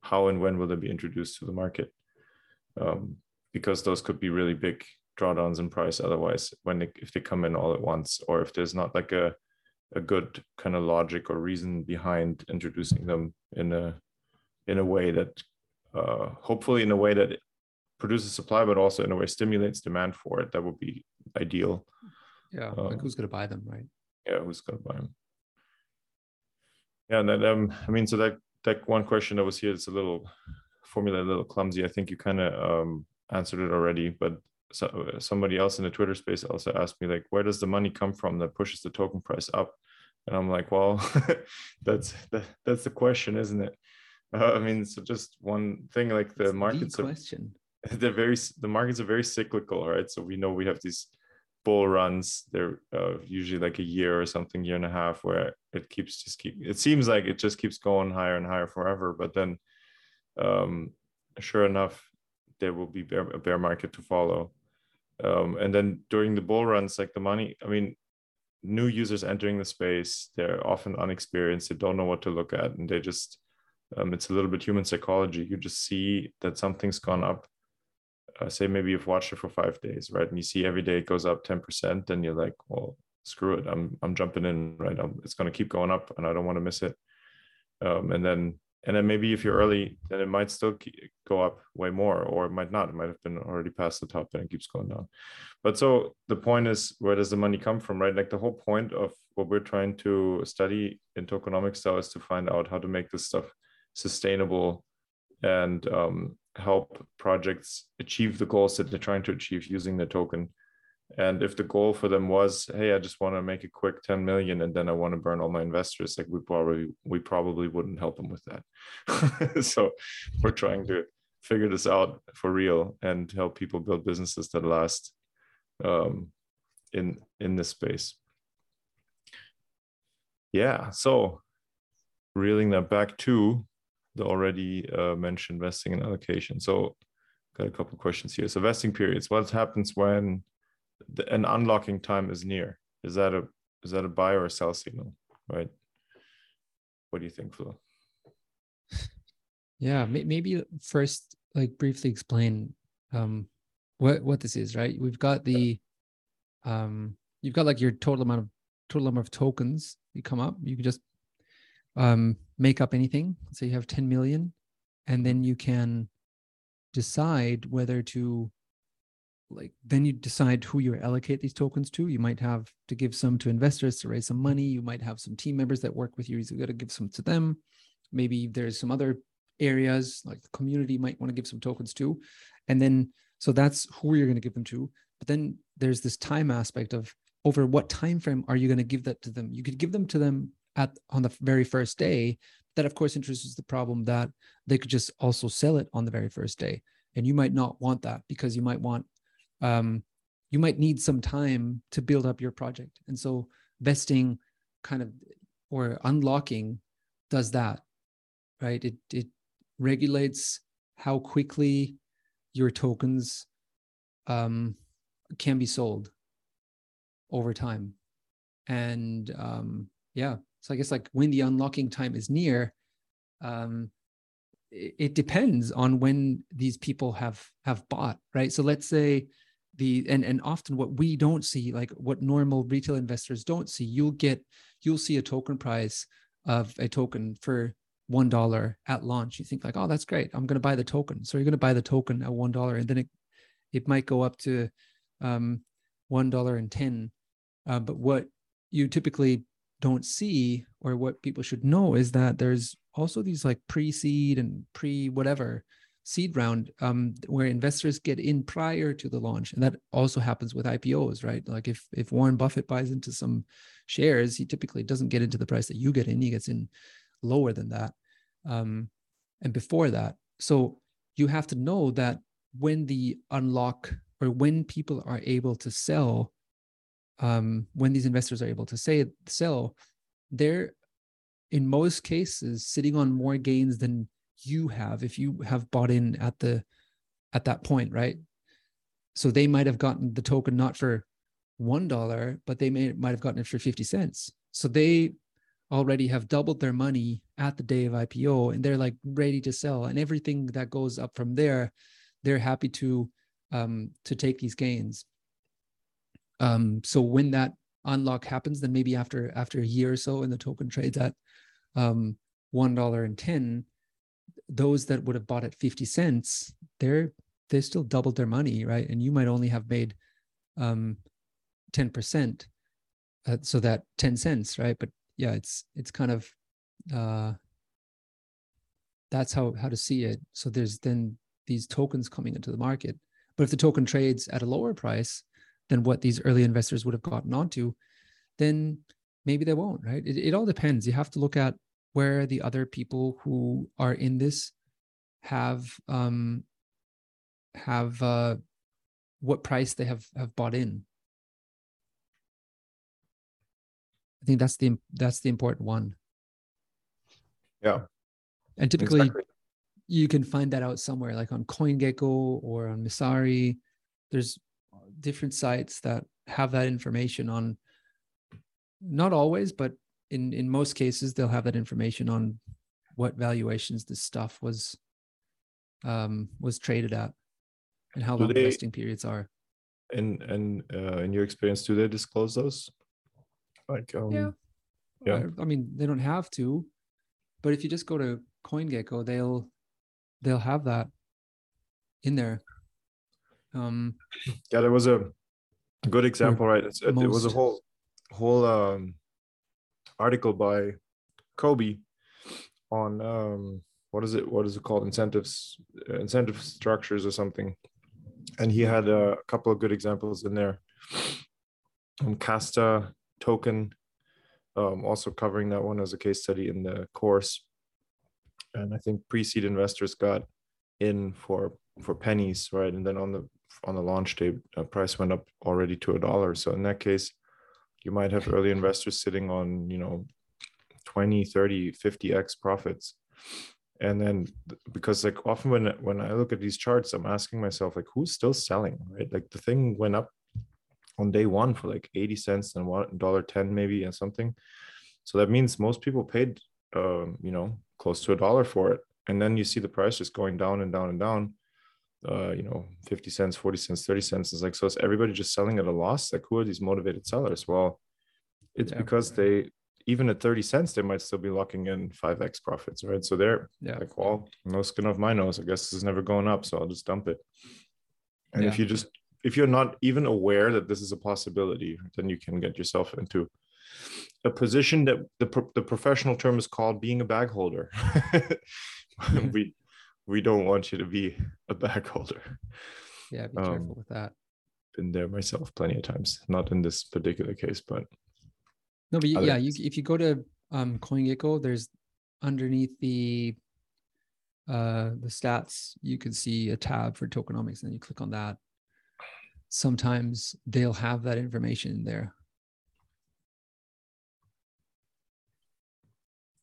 how and when will they be introduced to the market? Um, because those could be really big drawdowns in price otherwise when they, if they come in all at once or if there's not like a a good kind of logic or reason behind introducing them in a in a way that uh, hopefully in a way that produces supply but also in a way stimulates demand for it that would be ideal. Yeah like who's going to buy them right? Yeah who's going to buy them yeah and then um i mean so that that one question that was here it's a little formula a little clumsy. I think you kind of um answered it already but so, uh, somebody else in the twitter space also asked me like where does the money come from that pushes the token price up? And i'm like well (laughs) that's that, that's the question isn't it? Uh, (laughs) i mean so just one thing like the markets the question. are, (laughs) they're very the markets are very cyclical right? So we know we have these bull runs. They're uh, usually like a year or something year and a half where it keeps just keep it seems like it just keeps going higher and higher forever but then um sure enough there will be bear, a bear market to follow um, and then during the bull runs like the money i mean new users entering the space they're often unexperienced they don't know what to look at and they just um, it's a little bit human psychology. You just see that something's gone up. Uh, say maybe you've watched it for five days right? And you see every day it goes up 10% then you're like well screw it. I'm i'm jumping in right? I'm, it's going to keep going up and i don't want to miss it. Um, and then and then maybe if you're early then it might still go up way more or it might not. It might have been already past the top and it keeps going down. But so the point is where does the money come from right? Like the whole point of what we're trying to study in tokenomics now is to find out how to make this stuff sustainable and um, help projects achieve the goals that they're trying to achieve using the token and if the goal for them was hey i just want to make a quick 10 million and then i want to burn all my investors like we probably we probably wouldn't help them with that. (laughs) So we're trying to figure this out for real and help people build businesses that last um, in in this space. Yeah so reeling that back to the already uh, mentioned vesting and allocation. So got a couple questions here. So vesting periods what happens when the, an unlocking time is near. Is that a is that a buy or a sell signal? Right. What do you think, Flo? Yeah, maybe first, like briefly explain um, what what this is. Right. We've got the um, you've got like your total amount of total number of tokens you come up. You can just um, make up anything. So you have 10 million, and then you can decide whether to like then you decide who you allocate these tokens to. You might have to give some to investors to raise some money. You might have some team members that work with you. You got to give some to them. Maybe there's some other areas like the community might want to give some tokens to. And then so that's who you're going to give them to. But then there's this time aspect of over what time frame are you going to give that to them? You could give them to them at on the very first day. That of course introduces the problem that they could just also sell it on the very first day. And you might not want that because you might want um, you might need some time to build up your project. And so vesting kind of or unlocking does that, right? It it regulates how quickly your tokens um, can be sold over time. And um, yeah, so I guess like when the unlocking time is near, um, it, it depends on when these people have have bought, right? So let's say the and and often what we don't see like what normal retail investors don't see you'll get you'll see a token price of a token for one dollar at launch. You think like oh that's great. I'm going to buy the token. So you're going to buy the token at one dollar and then it it might go up to um one dollar and ten. Uh, but what you typically don't see or what people should know is that there's also these like pre-seed and pre whatever seed round um, where investors get in prior to the launch. And that also happens with ipos right? Like if if warren buffett buys into some shares he typically doesn't get into the price that you get in. He gets in lower than that um, and before that. So you have to know that when the unlock or when people are able to sell um, when these investors are able to say sell they're in most cases sitting on more gains than you have if you have bought in at the at that point right? So they might have gotten the token not for one dollar but they may might have gotten it for 50 cents. So they already have doubled their money at the day of ipo and they're like ready to sell. And everything that goes up from there they're happy to um, to take these gains. Um, so when that unlock happens, then maybe after after a year or so, and the token trades at um, one dollar and ten, those that would have bought at fifty cents, they're they still doubled their money, right? And you might only have made um, ten percent, uh, so that ten cents, right? But yeah, it's it's kind of uh, that's how how to see it. So there's then these tokens coming into the market, but if the token trades at a lower price than what these early investors would have gotten onto, then maybe they won't, right? It, it all depends. You have to look at where the other people who are in this have um have uh what price they have have bought in. I think that's the that's the important one. Yeah. And typically exactly. you can find that out somewhere like on coingecko or on Messari. There's different sites that have that information on not always but in in most cases they'll have that information on what valuations this stuff was um was traded at and how do long they, vesting periods are. And and uh, in your experience do they disclose those? Like um, yeah. yeah. I, I mean they don't have to but if you just go to coingecko they'll they'll have that in there. Um yeah there was a good example right? It, it was a whole whole um article by Cobie on um, what is it? What is it called? Incentives, incentive structures, or something. And he had a couple of good examples in there. Um, Casta token, um, also covering that one as a case study in the course. And I think pre-seed investors got in for for pennies, right? And then on the on the launch day, uh, price went up already to a dollar. So in that case, you might have early investors sitting on you know 20 30 50x profits. And then because like often when when i look at these charts i'm asking myself like who's still selling right? Like the thing went up on day one for like 80 cents and one dollar 10 maybe and something. So that means most people paid um, you know close to a dollar for it. And then you see the price just going down and down and down uh, you know, 50 cents, 40 cents, 30 cents. It's like, so is everybody just selling at a loss? Like, who are these motivated sellers? Well, it's yeah. because they, even at 30 cents, they might still be locking in 5x profits, right? So they're yeah. like, well, no skin off my nose. I guess this is never going up. So I'll just dump it. And yeah. if you just, if you're not even aware that this is a possibility, then you can get yourself into a position that the, the professional term is called being a bag holder. (laughs) we we don't want you to be a bag holder. Yeah, be careful um, with that. Been there myself plenty of times. Not in this particular case, but no, but yeah, you, if you go to um, CoinGecko, there's underneath the uh, the stats, you can see a tab for tokenomics, and you click on that. Sometimes they'll have that information in there.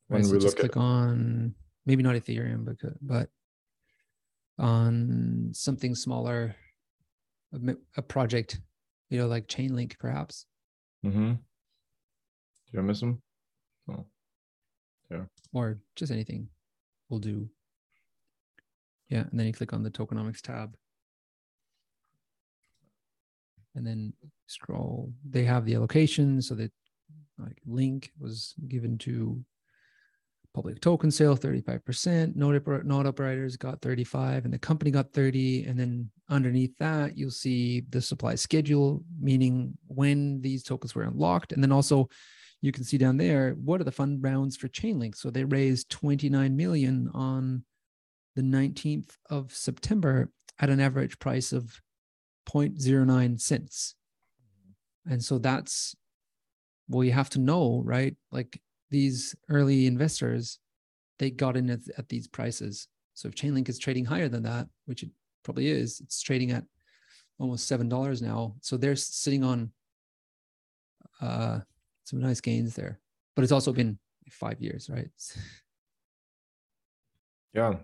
When right, so we just click at... on maybe not Ethereum, but but on something smaller, a, a project, you know, like Chainlink, perhaps. Mm-hmm. Did I miss them? Oh, yeah. Or just anything will do. Yeah, and then you click on the tokenomics tab. And then scroll. They have the allocation so that like link was given to public token sale 35% node, node operators got 35 and the company got 30 and then underneath that you'll see the supply schedule meaning when these tokens were unlocked. And then also you can see down there what are the fund rounds for chainlink? So they raised 29 million on the 19th of september at an average price of 0.09 cents. And so that's well you have to know right? Like these early investors, they got in at, at these prices. So if Chainlink is trading higher than that, which it probably is, it's trading at almost seven dollars now. So they're sitting on uh, some nice gains there. But it's also been five years, right? (laughs) Yeah.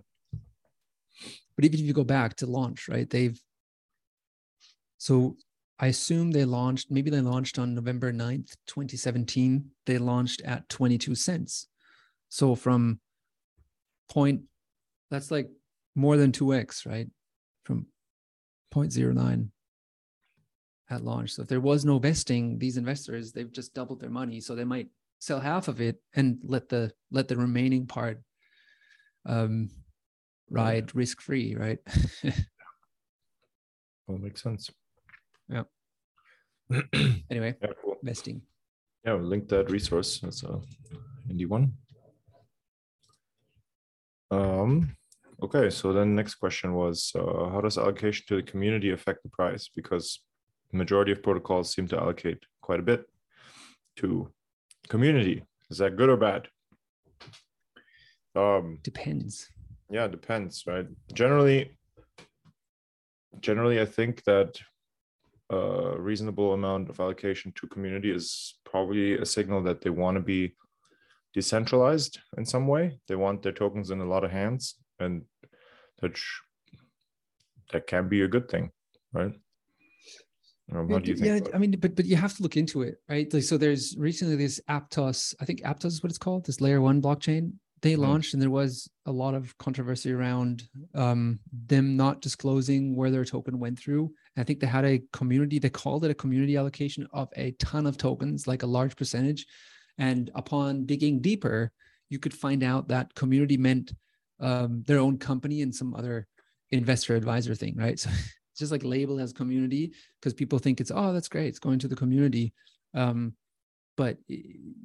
But even if you go back to launch, right? They've so I assume they launched, maybe they launched on November 9th, 2017. They launched at 22 cents. So from point, that's like more than 2x, right? From 0.09 at launch. So if there was no vesting, these investors they've just doubled their money. So they might sell half of it and let the let the remaining part um, ride risk free, right? (laughs) well, makes sense. Yeah. (clears throat) anyway, yeah, cool. vesting. Yeah, we'll link that resource. That's a handy one. Um, okay, so then next question was, uh, how does allocation to the community affect the price? Because majority of protocols seem to allocate quite a bit to community. Is that good or bad? Um, depends. Yeah, depends, right? Generally, generally, I think that a reasonable amount of allocation to community is probably a signal that they want to be decentralized in some way. They want their tokens in a lot of hands, and that sh- that can be a good thing, right? Um, what do you think? Yeah, I mean, but but you have to look into it, right? Like, so there's recently this Aptos, I think Aptos is what it's called, this layer one blockchain. They mm-hmm. launched, and there was a lot of controversy around um, them not disclosing where their token went through. I think they had a community. They called it a community allocation of a ton of tokens, like a large percentage. And upon digging deeper, you could find out that community meant um, their own company and some other investor advisor thing, right? So it's (laughs) just like labeled as community because people think it's oh that's great it's going to the community um but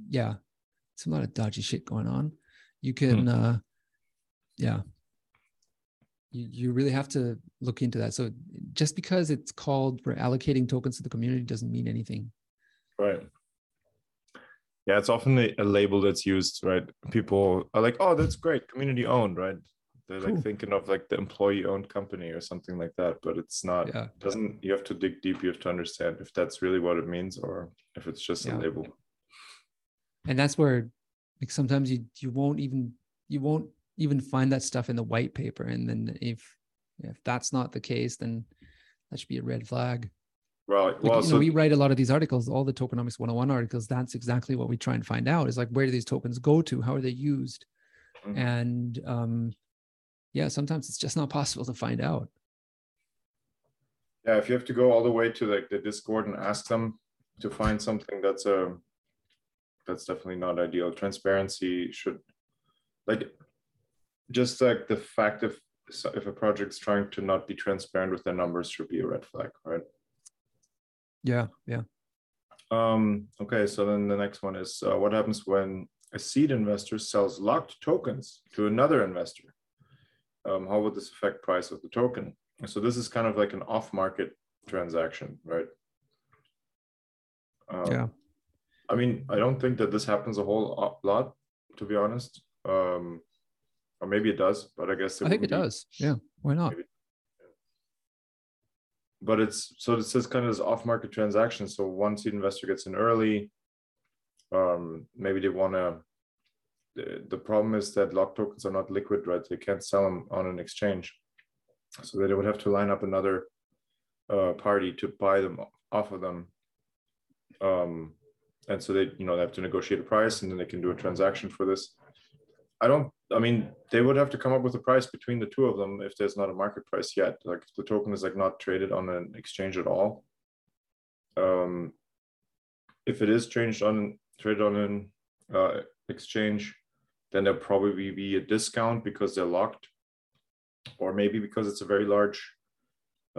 yeah it's a lot of dodgy shit going on you can hmm. uh yeah you, you really have to look into that so just because it's called for allocating tokens to the community doesn't mean anything right yeah it's often a, a label that's used right people are like oh that's great community owned right they're cool. like thinking of like the employee owned company or something like that, but it's not. Yeah. Doesn't you have to dig deep? You have to understand if that's really what it means or if it's just yeah. a label. And that's where, like, sometimes you you won't even you won't even find that stuff in the white paper, and then if if that's not the case, then that should be a red flag. Right. Like, well, you know, so we write a lot of these articles, all the tokenomics 101 articles. That's exactly what we try and find out is like, where do these tokens go to? How are they used? Mm-hmm. And um, yeah, sometimes it's just not possible to find out. Yeah, if you have to go all the way to like the Discord and ask them to find something that's a um, that's definitely not ideal. Transparency should like just like the fact of if a project's trying to not be transparent with their numbers should be a red flag, right? Yeah, yeah. Um, okay, so then the next one is uh, what happens when a seed investor sells locked tokens to another investor? um, how would this affect price of the token? So this is kind of like an off-market transaction, right? Um, yeah. I mean, I don't think that this happens a whole lot, to be honest. Um, or maybe it does, but I guess I think it be, does. Yeah, why not? Maybe. But it's so this kind of this off-market transaction. So once the investor gets in early, um, maybe they want to the, problem is that lock tokens are not liquid, right? They can't sell them on an exchange. So they would have to line up another uh, party to buy them off of them. Um, and so they, you know, they have to negotiate a price and then they can do a transaction for this. I don't, I mean, they would have to come up with a price between the two of them if there's not a market price yet. Like the token is like not traded on an exchange at all. Um, if it is changed on traded on an uh, exchange, then there'll probably be a discount because they're locked, or maybe because it's a very large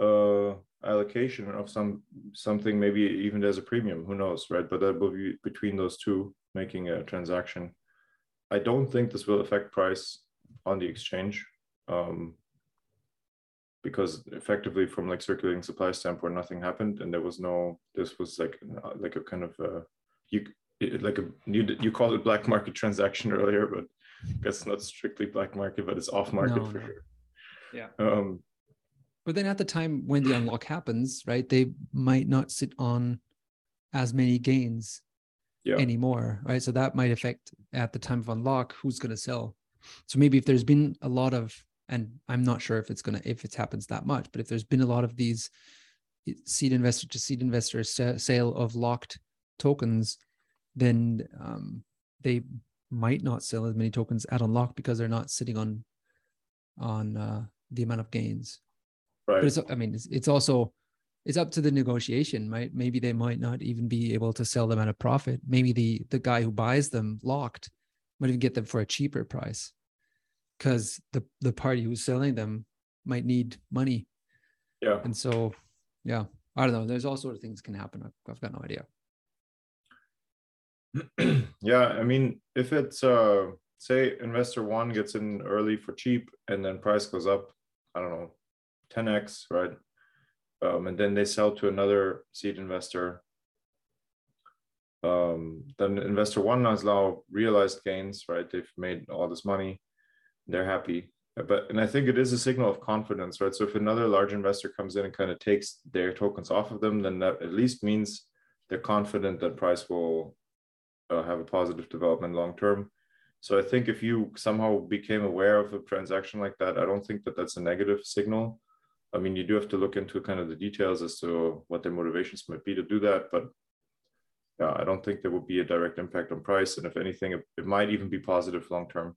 uh, allocation of some something. Maybe even there's a premium. Who knows, right? But that will be between those two making a transaction. I don't think this will affect price on the exchange. Um, because effectively from like circulating supply standpoint nothing happened and there was no this was like like a kind of a you like a you you called it black market transaction (laughs) earlier, but I guess not strictly black market, but it's off market no, for no. sure. Yeah. Um, but then at the time when the unlock happens, right, they might not sit on as many gains yeah. anymore, right? So that might affect at the time of unlock who's going to sell. So maybe if there's been a lot of, and I'm not sure if it's gonna if it happens that much, but if there's been a lot of these seed investor to seed investor sale of locked tokens, then um, they might not sell as many tokens at unlock because they're not sitting on on uh, the amount of gains. Right. But it's I mean it's, it's also it's up to the negotiation, right? Maybe they might not even be able to sell them at a profit. Maybe the the guy who buys them locked might even get them for a cheaper price because the the party who's selling them might need money. Yeah. And so, yeah, I don't know. There's all sorts of things can happen. I've, I've got no idea. (clears throat) yeah, I mean, if it's uh say investor one gets in early for cheap and then price goes up, I don't know, 10x, right? Um, and then they sell to another seed investor. Um, then investor one has now realized gains, right? They've made all this money, they're happy. But and I think it is a signal of confidence, right? So if another large investor comes in and kind of takes their tokens off of them, then that at least means they're confident that price will uh, have a positive development long term. So I think if you somehow became aware of a transaction like that, I don't think that that's a negative signal. I mean, you do have to look into kind of the details as to what their motivations might be to do that, but yeah, I don't think there will be a direct impact on price, and if anything, it, it might even be positive long term.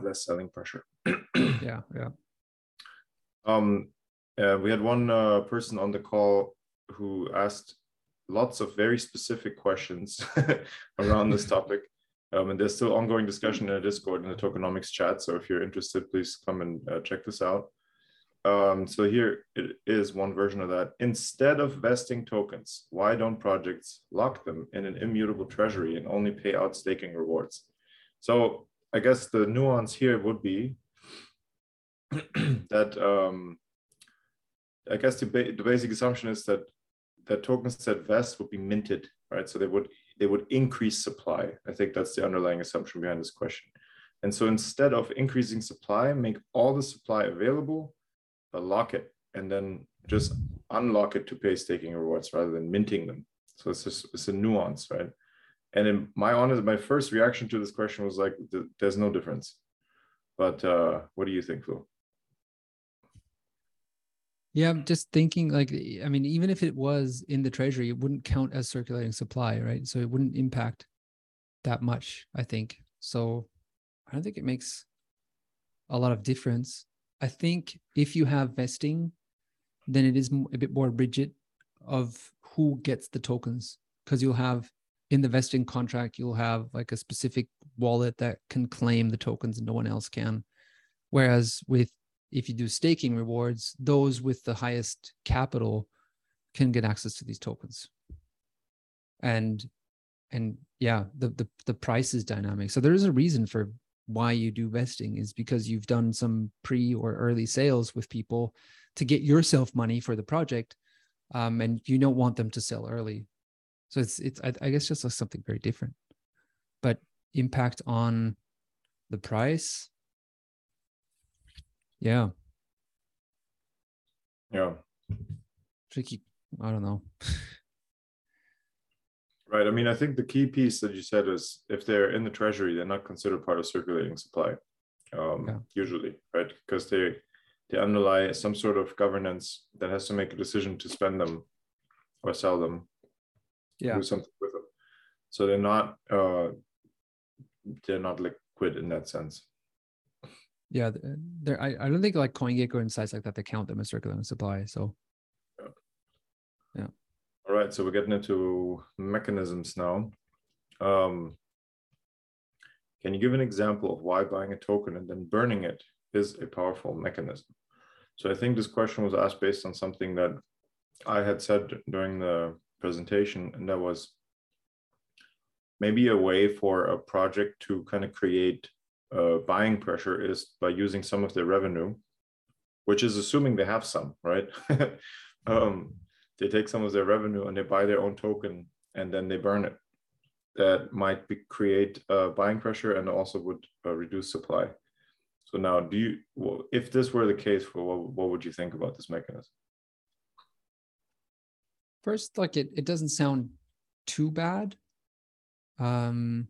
Less selling pressure. (clears throat) yeah, yeah. Um, uh, we had one uh, person on the call who asked lots of very specific questions (laughs) around this (laughs) topic. Um, and there's still ongoing discussion in the Discord in the tokenomics chat. So if you're interested, please come and uh, check this out. Um, so here it is one version of that. Instead of vesting tokens, why don't projects lock them in an immutable treasury and only pay out staking rewards? So I guess the nuance here would be (clears throat) that um, I guess the, ba the basic assumption is that that tokens that vest would be minted, right? So they would they would increase supply. I think that's the underlying assumption behind this question. And so instead of increasing supply, make all the supply available, lock it, and then just unlock it to pay staking rewards rather than minting them. So it's just it's a nuance, right? And in my honest, my first reaction to this question was like, there's no difference. But uh, what do you think, Phil? Yeah, I'm just thinking like I mean, even if it was in the treasury, it wouldn't count as circulating supply, right? So it wouldn't impact that much, I think. So I don't think it makes a lot of difference. I think if you have vesting, then it is a bit more rigid of who gets the tokens because you'll have in the vesting contract, you'll have like a specific wallet that can claim the tokens and no one else can. Whereas with if you do staking rewards, those with the highest capital can get access to these tokens. And and yeah, the the the price is dynamic. So there is a reason for why you do vesting is because you've done some pre or early sales with people to get yourself money for the project, um, and you don't want them to sell early. So it's it's I, I guess just like something very different, but impact on the price yeah. Yeah. Tricky. I don't know. (laughs) right. I mean, I think the key piece that you said is if they're in the treasury, they're not considered part of circulating supply. Um, yeah. usually, right? Because they they underlie some sort of governance that has to make a decision to spend them or sell them. Yeah. Do something with them. So they're not uh they're not liquid in that sense yeah, there. I, I don't think like CoinGecko and sites like that they count them as circulating supply. So, yeah. yeah. Right, so we're getting into mechanisms now. Um, can you give an example of why buying a token and then burning it is a powerful mechanism? So I think this question was asked based on something that I had said during the presentation, and that was maybe a way for a project to kind of create uh, buying pressure is by using some of their revenue, which is assuming they have some, right? (laughs) um, they take some of their revenue and they buy their own token and then they burn it. That might be, create uh, buying pressure and also would uh, reduce supply. So now, do you, well, if this were the case, for what, what would you think about this mechanism? First, like it, it doesn't sound too bad. Um,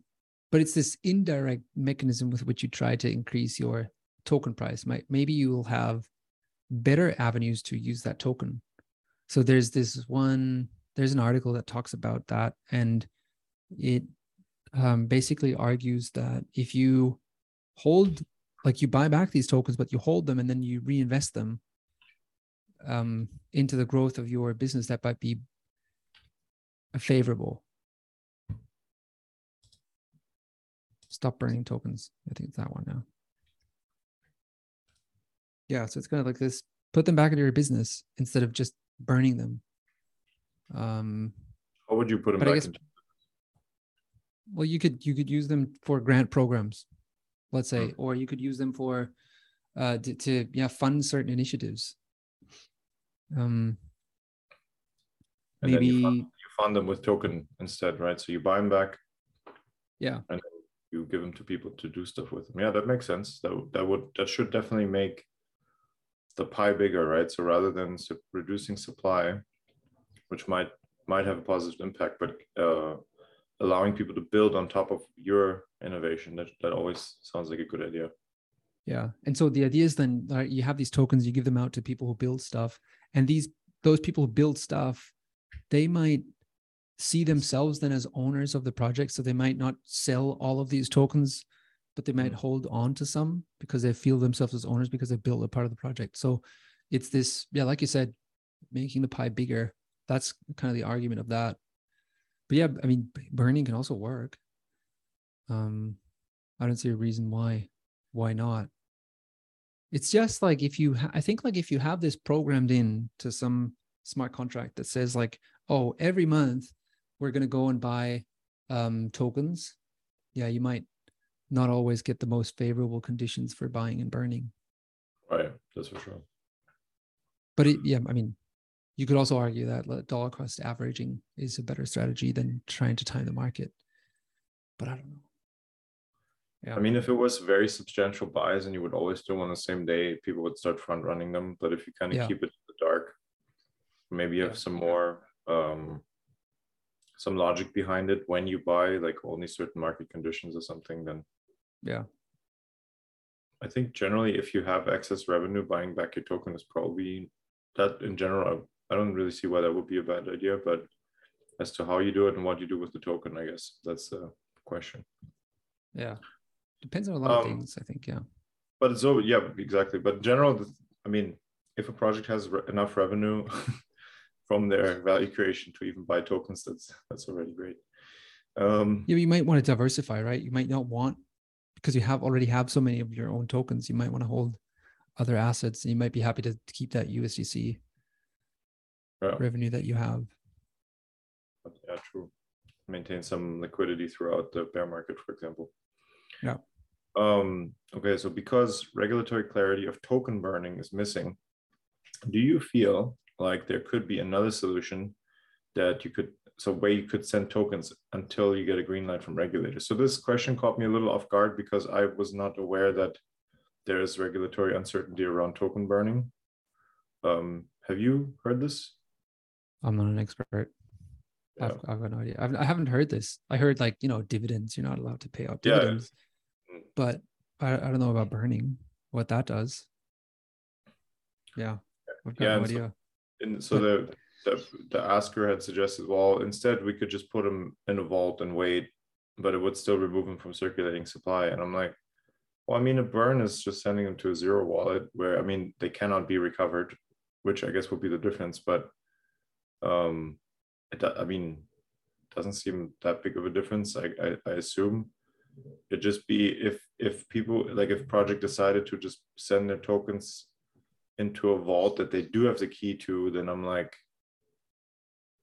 but it's this indirect mechanism with which you try to increase your token price. Maybe you'll have better avenues to use that token. So there's this one, there's an article that talks about that, and it um, basically argues that if you hold, like you buy back these tokens, but you hold them and then you reinvest them um, into the growth of your business that might be favorable. Stop burning tokens. I think it's that one now. Yeah, so it's kind of like this. Put them back into your business instead of just burning them. Um, How would you put them back guess- into well, you could you could use them for grant programs, let's say, Mm. or you could use them for uh, to, to yeah fund certain initiatives. Um, And then maybe you fund, you fund them with token instead, right? So you buy them back, yeah and you give them to people to do stuff with them. Yeah, that makes sense. That that would that should definitely make the pie bigger, right? So rather than su- reducing supply, which might might have a positive impact, but uh, allowing people to build on top of your innovation, that that always sounds like a good idea. Yeah. And so the idea is then uh, you have these tokens, you give them out to people who build stuff, and these those people who build stuff, they might see themselves then as owners of the project. So they might not sell all of these tokens, but they might Mm. hold on to some because they feel themselves as owners because they built a part of the project. So it's this, yeah, like you said, making the pie bigger. That's kind of the argument of that. But yeah, I mean, burning can also work. Um, I don't see a reason why why not it's just like if you ha- i think like if you have this programmed in to some smart contract that says like oh every month we're going to go and buy um tokens yeah you might not always get the most favorable conditions for buying and burning Right, that's for sure. but it, yeah i mean you could also argue that dollar cost averaging is a better strategy than trying to time the market but i don't know yeah I mean, if it was very substantial buys and you would always do them on the same day, people would start front running them. But if you kind of Yeah. keep it in the dark, maybe you have Yeah. some more um some logic behind it when you buy like only certain market conditions or something, then yeah I think generally if you have excess revenue, buying back your token is probably that in general. I don't really see why that would be a bad idea, but as to how you do it and what you do with the token, I guess that's the question. yeah depends on a lot of Um, things i think yeah but it's over yeah exactly but in general i mean if a project has re- enough revenue (laughs) from their value creation to even buy tokens that's that's already great um Yeah, but you might want to diversify, right? You might not want because you have already have so many of your own tokens. You might want to hold other assets, and you might be happy to keep that USDC yeah, revenue that you have. yeah true maintain some liquidity throughout the bear market for example Yeah. um okay so because regulatory clarity of token burning is missing do you feel like there could be another solution that you could so where you could send tokens until you get a green light from regulators so this question caught me a little off guard because i was not aware that there is regulatory uncertainty around token burning um have you heard this I'm not an expert. Yeah. I've, I've got no idea. I've, I haven't heard this. I heard like you know dividends. You're not allowed to pay out dividends, Mm. but I, I don't know about burning. What that does. Yeah, I've got Yeah, no and so- And so the, the the asker had suggested, well, instead we could just put them in a vault and wait, but it would still remove them from circulating supply. And I'm like, well, I mean, a burn is just sending them to a zero wallet where I mean they cannot be recovered, which I guess would be the difference. But um, it, I mean, doesn't seem that big of a difference. I, I I assume it'd just be if if people like if project decided to just send their tokens into a vault that they do have the key to, then I'm like,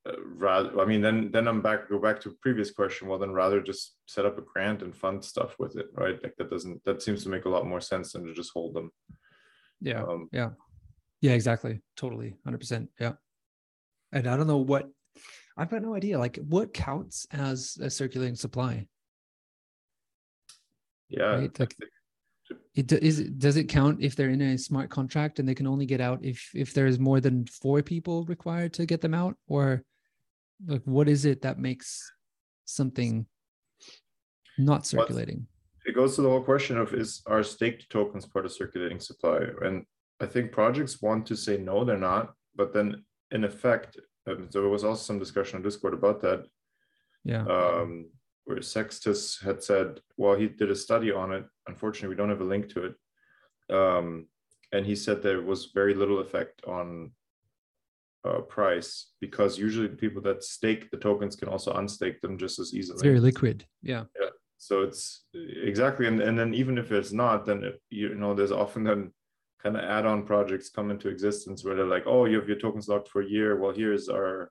uh, rather. I mean, then then I'm back. Go back to previous question. Well, then rather just set up a grant and fund stuff with it, right? Like that doesn't. That seems to make a lot more sense than to just hold them. Yeah. Um, Yeah. Yeah, exactly. Totally. 100%. Yeah. And I don't know what, I've got no idea. Like, what counts as a circulating supply? yeah. Right, like- It is. it- Does it count if they're in a smart contract and they can only get out if if there's more than four people required to get them out, or like what is it that makes something not circulating? it goes to the whole question of is our staked tokens part of circulating supply? And i think projects want to say no they're not. But then in effect um, so there was also some discussion on discord about that. Yeah. um, where sextus had said well he did a study on it. Unfortunately we don't have a link to it. Um, and he said there was very little effect on uh, price because usually the people that stake the tokens can also unstake them just as easily. It's very liquid. Yeah. Yeah. So it's exactly, and, and then even if it's not, then it, you know there's often then kind of add-on projects come into existence where they're like, oh, you have your tokens locked for a year. Well, here's our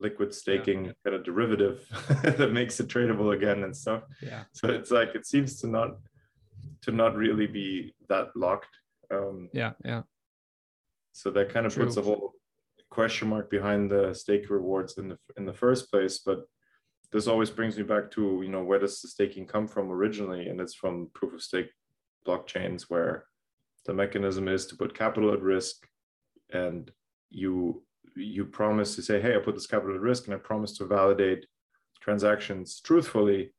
liquid staking yeah. kind of derivative (laughs) that makes it tradable again and stuff. Yeah. So it's like it seems to not to not really be that locked. Um, yeah, yeah. So that kind of True. puts a whole question mark behind the stake rewards in the in the first place. But this always brings me back to you know where does the staking come from originally, and it's from proof of stake blockchains where the mechanism is to put capital at risk, and you you promise to say, hey, I put this capital at risk, and I promise to validate transactions truthfully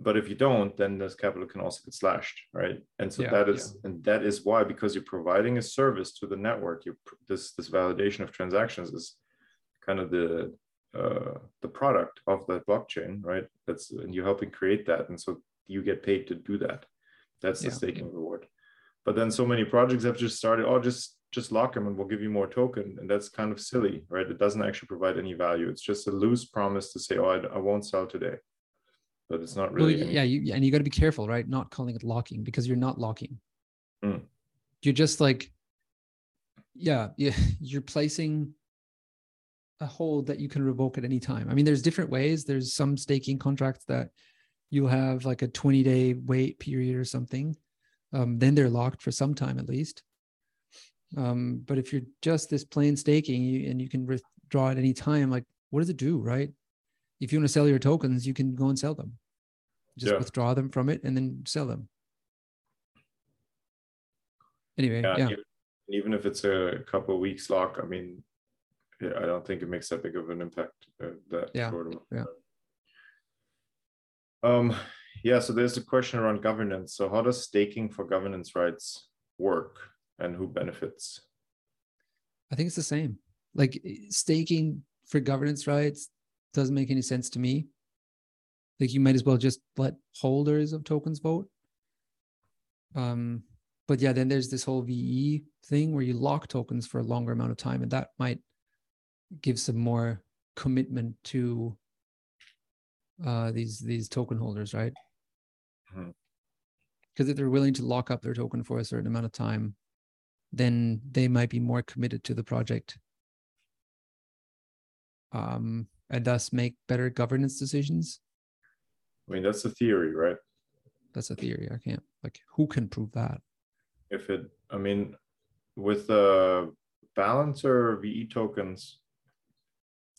but if you don't then this capital can also get slashed right? And so yeah, that is yeah. and that is why because you're providing a service to the network you this this validation of transactions is kind of the uh, the product of that blockchain right? That's and you're helping create that and so you get paid to do that. That's the yeah. staking reward. But then so many projects have just started oh just just lock them and we'll give you more token and that's kind of silly right? It doesn't actually provide any value. It's just a loose promise to say oh i, I won't sell today but it's not really. Well, yeah, you, and you got to be careful, right? Not calling it locking because you're not locking. Mm. You're just like, yeah, (laughs) yeah, you're placing a hold that you can revoke at any time. I mean, there's different ways. There's some staking contracts that you'll have like a 20 day wait period or something. Um, then they're locked for some time at least. Um, but if you're just this plain staking you, and you can withdraw at any time, like what does it do, right? If you want to sell your tokens, you can go and sell them. Just yeah. withdraw them from it and then sell them. Anyway, yeah. yeah. Even, even if it's a couple of weeks lock, I mean, yeah, I don't think it makes that big of an impact. Uh, that yeah, sort of. yeah. Um, yeah. So there's a question around governance. So how does staking for governance rights work, and who benefits? I think it's the same. Like staking for governance rights, doesn't make any sense to me. Like you might as well just let holders of tokens vote. Um, but yeah, then there's this whole VE thing where you lock tokens for a longer amount of time, and that might give some more commitment to uh, these these token holders, right? Because mm-hmm. if they're willing to lock up their token for a certain amount of time, then they might be more committed to the project. Um, and thus make better governance decisions? I mean, that's a theory, right? That's a theory. I can't like who can prove that? If it, I mean, with the balancer VE tokens,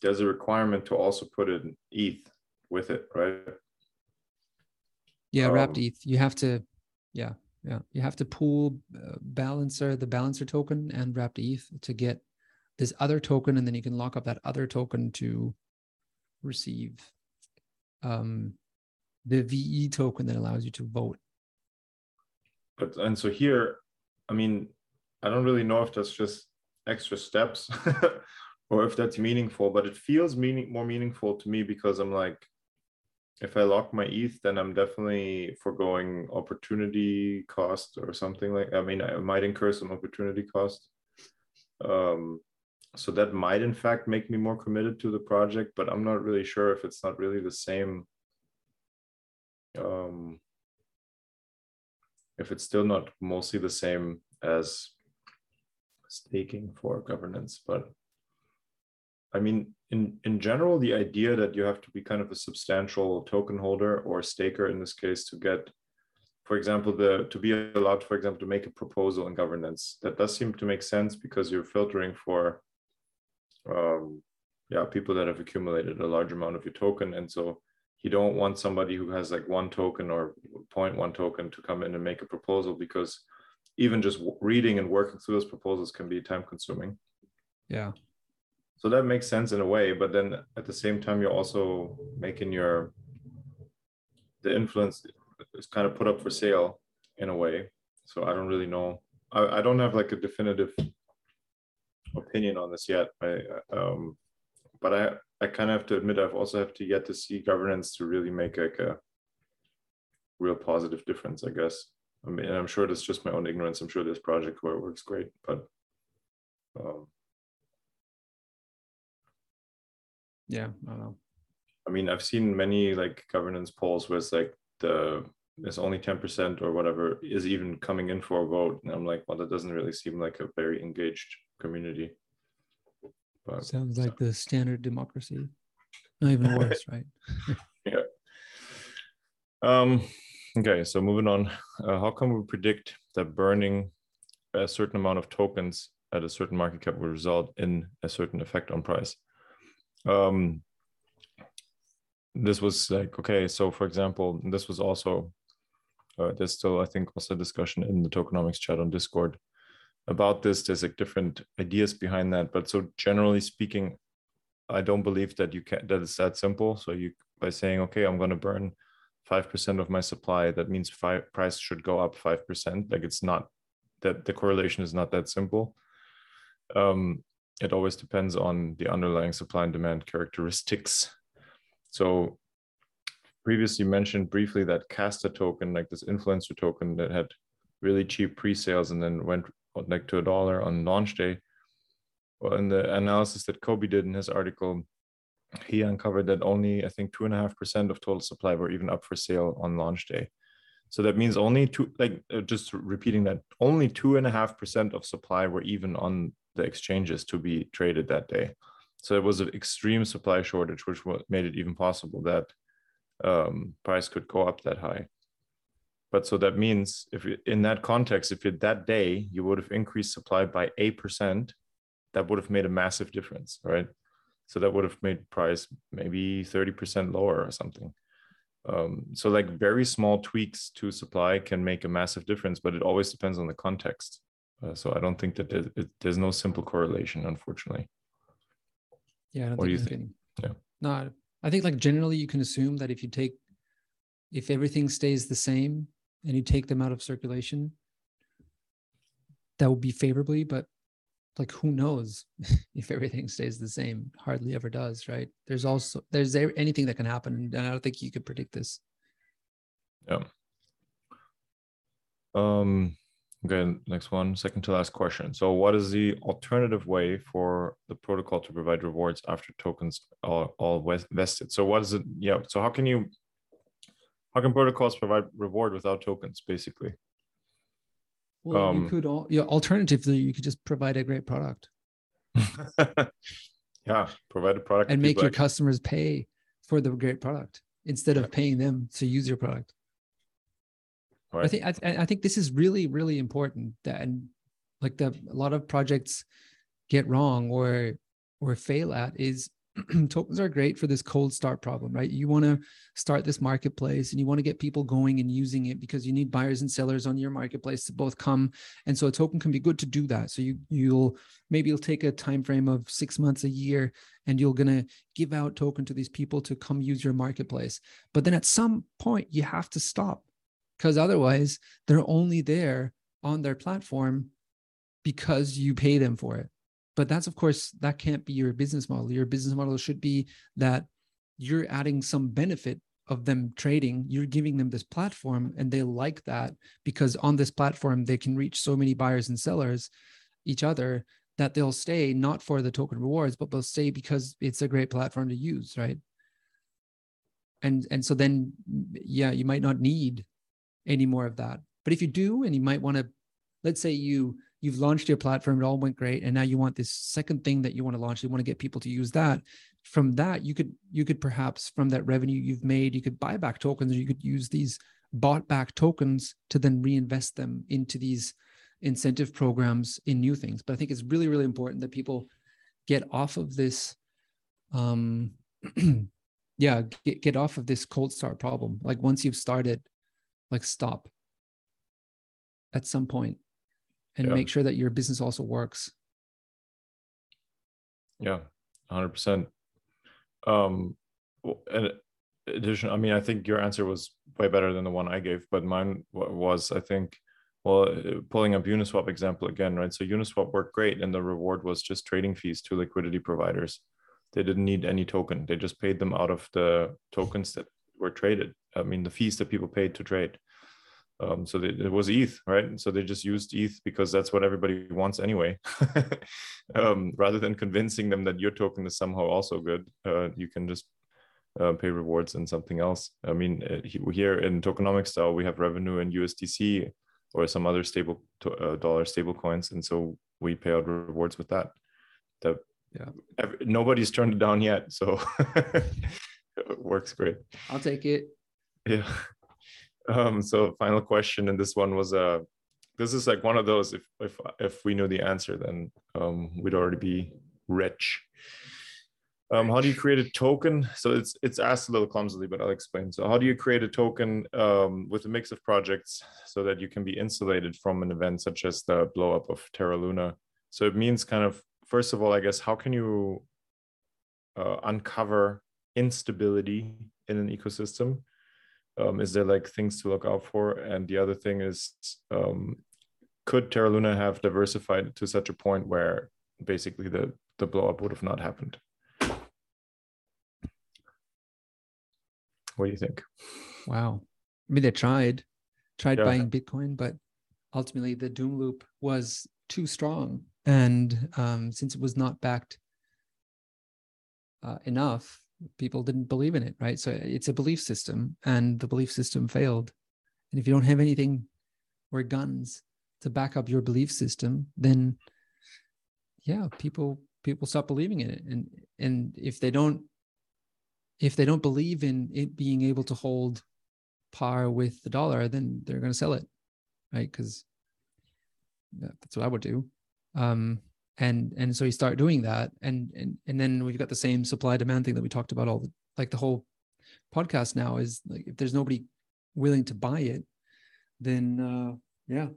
there's a requirement to also put in ETH with it, right? Yeah, um, wrapped ETH. You have to, yeah, yeah, you have to pool uh, balancer, the balancer token, and wrapped ETH to get this other token, and then you can lock up that other token to receive um, the VE token that allows you to vote. But and so here, I mean, I don't really know if that's just extra steps (laughs) or if that's meaningful, but it feels meaning more meaningful to me because I'm like, if I lock my ETH, then I'm definitely foregoing opportunity cost or something like. I mean, I might incur some opportunity cost. Um, so that might in fact make me more committed to the project but i'm not really sure if it's not really the same um, if it's still not mostly the same as staking for governance but i mean in in general the idea that you have to be kind of a substantial token holder or staker in this case to get for example the to be allowed for example to make a proposal in governance that does seem to make sense because you're filtering for um, yeah people that have accumulated a large amount of your token. And so you don't want somebody who has like one token or 0.1 token to come in and make a proposal because even just reading and working through those proposals can be time consuming. Yeah. So that makes sense in a way but then at the same time you're also making your the influence is kind of put up for sale in a way. So i don't really know. I, I don't have like a definitive opinion on this yet. I, um, but I, I kind of have to admit, I've also have to yet to see governance to really make like a real positive difference, I guess. I mean, I'm sure that's just my own ignorance. I'm sure this project where it works great, but um, Yeah, I don't know. I mean, I've seen many like governance polls where it's like the there's only 10% or whatever is even coming in for a vote. And I'm like, well, that doesn't really seem like a very engaged community. But sounds like the standard democracy. Not even (laughs) worse, right? (laughs) yeah. Um, okay, so moving on. Uh, how can we predict that burning a certain amount of tokens at a certain market cap will result in a certain effect on price? Um, this was like okay so for example this was also uh, there's still i think also discussion in the tokenomics chat on discord about this there's like different ideas behind that but so generally speaking i don't believe that you can that it's that simple. So you by saying okay i'm going to burn 5% of my supply that means five, price should go up 5% like it's not that the correlation is not that simple. Um, it always depends on the underlying supply and demand characteristics. (laughs) So previously mentioned briefly that Casta token, like this influencer token that had really cheap pre-sales and then went like to a dollar on launch day. Well, in the analysis that Cobie did in his article, he uncovered that only I think two and a half percent of total supply were even up for sale on launch day. So that means only two, like uh, just repeating that, only two and a half percent of supply were even on the exchanges to be traded that day. So it was an extreme supply shortage, which made it even possible that um, price could go up that high. But so that means if in that context, if it, that day you would have increased supply by 8%, that would have made a massive difference, right? So that would have made price maybe 30% lower or something. Um, so like very small tweaks to supply can make a massive difference, but it always depends on the context. Uh, so I don't think that there's, it, there's no simple correlation, unfortunately. Yeah, I don't what think do you think? Yeah. No, I think like generally you can assume that if you take if everything stays the same and you take them out of circulation, that would be favorably, but like who knows (laughs) if everything stays the same? Hardly ever does, right? There's also there's anything that can happen, and I don't think you could predict this. Yeah. Um Okay, next one, second to last question. So, what is the alternative way for the protocol to provide rewards after tokens are all vested? So, what is it? Yeah. So, how can you, how can protocols provide reward without tokens, basically? Well, um, you could all, yeah. Alternatively, you could just provide a great product. (laughs) yeah, provide a product and make your customers pay for the great product instead of paying them to use your product. Right. I think I, I think this is really really important that and like the a lot of projects get wrong or or fail at is (clears throat) tokens are great for this cold start problem, right? You want to start this marketplace and you want to get people going and using it because you need buyers and sellers on your marketplace to both come. And so a token can be good to do that. So you you'll maybe you'll take a time frame of six months, a year, and you're gonna give out token to these people to come use your marketplace. But then at some point you have to stop because otherwise they're only there on their platform because you pay them for it but that's of course that can't be your business model. Your business model should be that you're adding some benefit of them trading. You're giving them this platform and they like that because on this platform they can reach so many buyers and sellers each other that they'll stay not for the token rewards but they'll stay because it's a great platform to use right? And and so then yeah you might not need any more of that. But if you do, and you might want to, let's say you you've launched your platform, it all went great, and now you want this second thing that you want to launch, you want to get people to use that. From that, you could you could perhaps from that revenue you've made, you could buy back tokens, or you could use these bought back tokens to then reinvest them into these incentive programs in new things. But I think it's really really important that people get off of this um (clears throat) yeah get, get off of this cold start problem like once you've started like stop at some point and yeah. make sure that your business also works. Yeah 100% um and addition i mean i think your answer was way better than the one i gave but mine was i think well pulling up uniswap example again right? So uniswap worked great and the reward was just trading fees to liquidity providers. They didn't need any token. They just paid them out of the tokens that were traded. I mean the fees that people paid to trade Um, so they, it was ETH, right? So they just used ETH because that's what everybody wants anyway. (laughs) um, rather than convincing them that your token is somehow also good, uh, you can just uh, pay rewards in something else. I mean, uh, here in tokenomics DAO, we have revenue in USDC or some other stable to, uh, dollar stable coins, and so we pay out rewards with that. That yeah, every, nobody's turned it down yet, so (laughs) it works great. I'll take it. Yeah. Um, so final question, and this one was uh this is like one of those if if if we knew the answer, then um, we'd already be rich. Um, how do you create a token? So it's it's asked a little clumsily, but I'll explain. So how do you create a token um, with a mix of projects so that you can be insulated from an event such as the blow up of Terra Luna? So it means kind of first of all, I guess, how can you uh, uncover instability in an ecosystem? Um, is there like things to look out for? And the other thing is, um, could Terra Luna have diversified to such a point where basically the the blow up would have not happened? What do you think? Wow. I mean, they tried, tried yeah. buying Bitcoin, but ultimately the doom loop was too strong. And um, since it was not backed uh, enough, people didn't believe in it, right? So it's a belief system, and the belief system failed. And if you don't have anything or guns to back up your belief system, then yeah, people people stop believing in it. And and if they don't if they don't believe in it being able to hold par with the dollar, then they're going to sell it, right? Because that's what I would do. Um, and and so you start doing that, and and and then we've got the same supply demand thing that we talked about all the like the whole podcast now is like if there's nobody willing to buy it, then uh, yeah,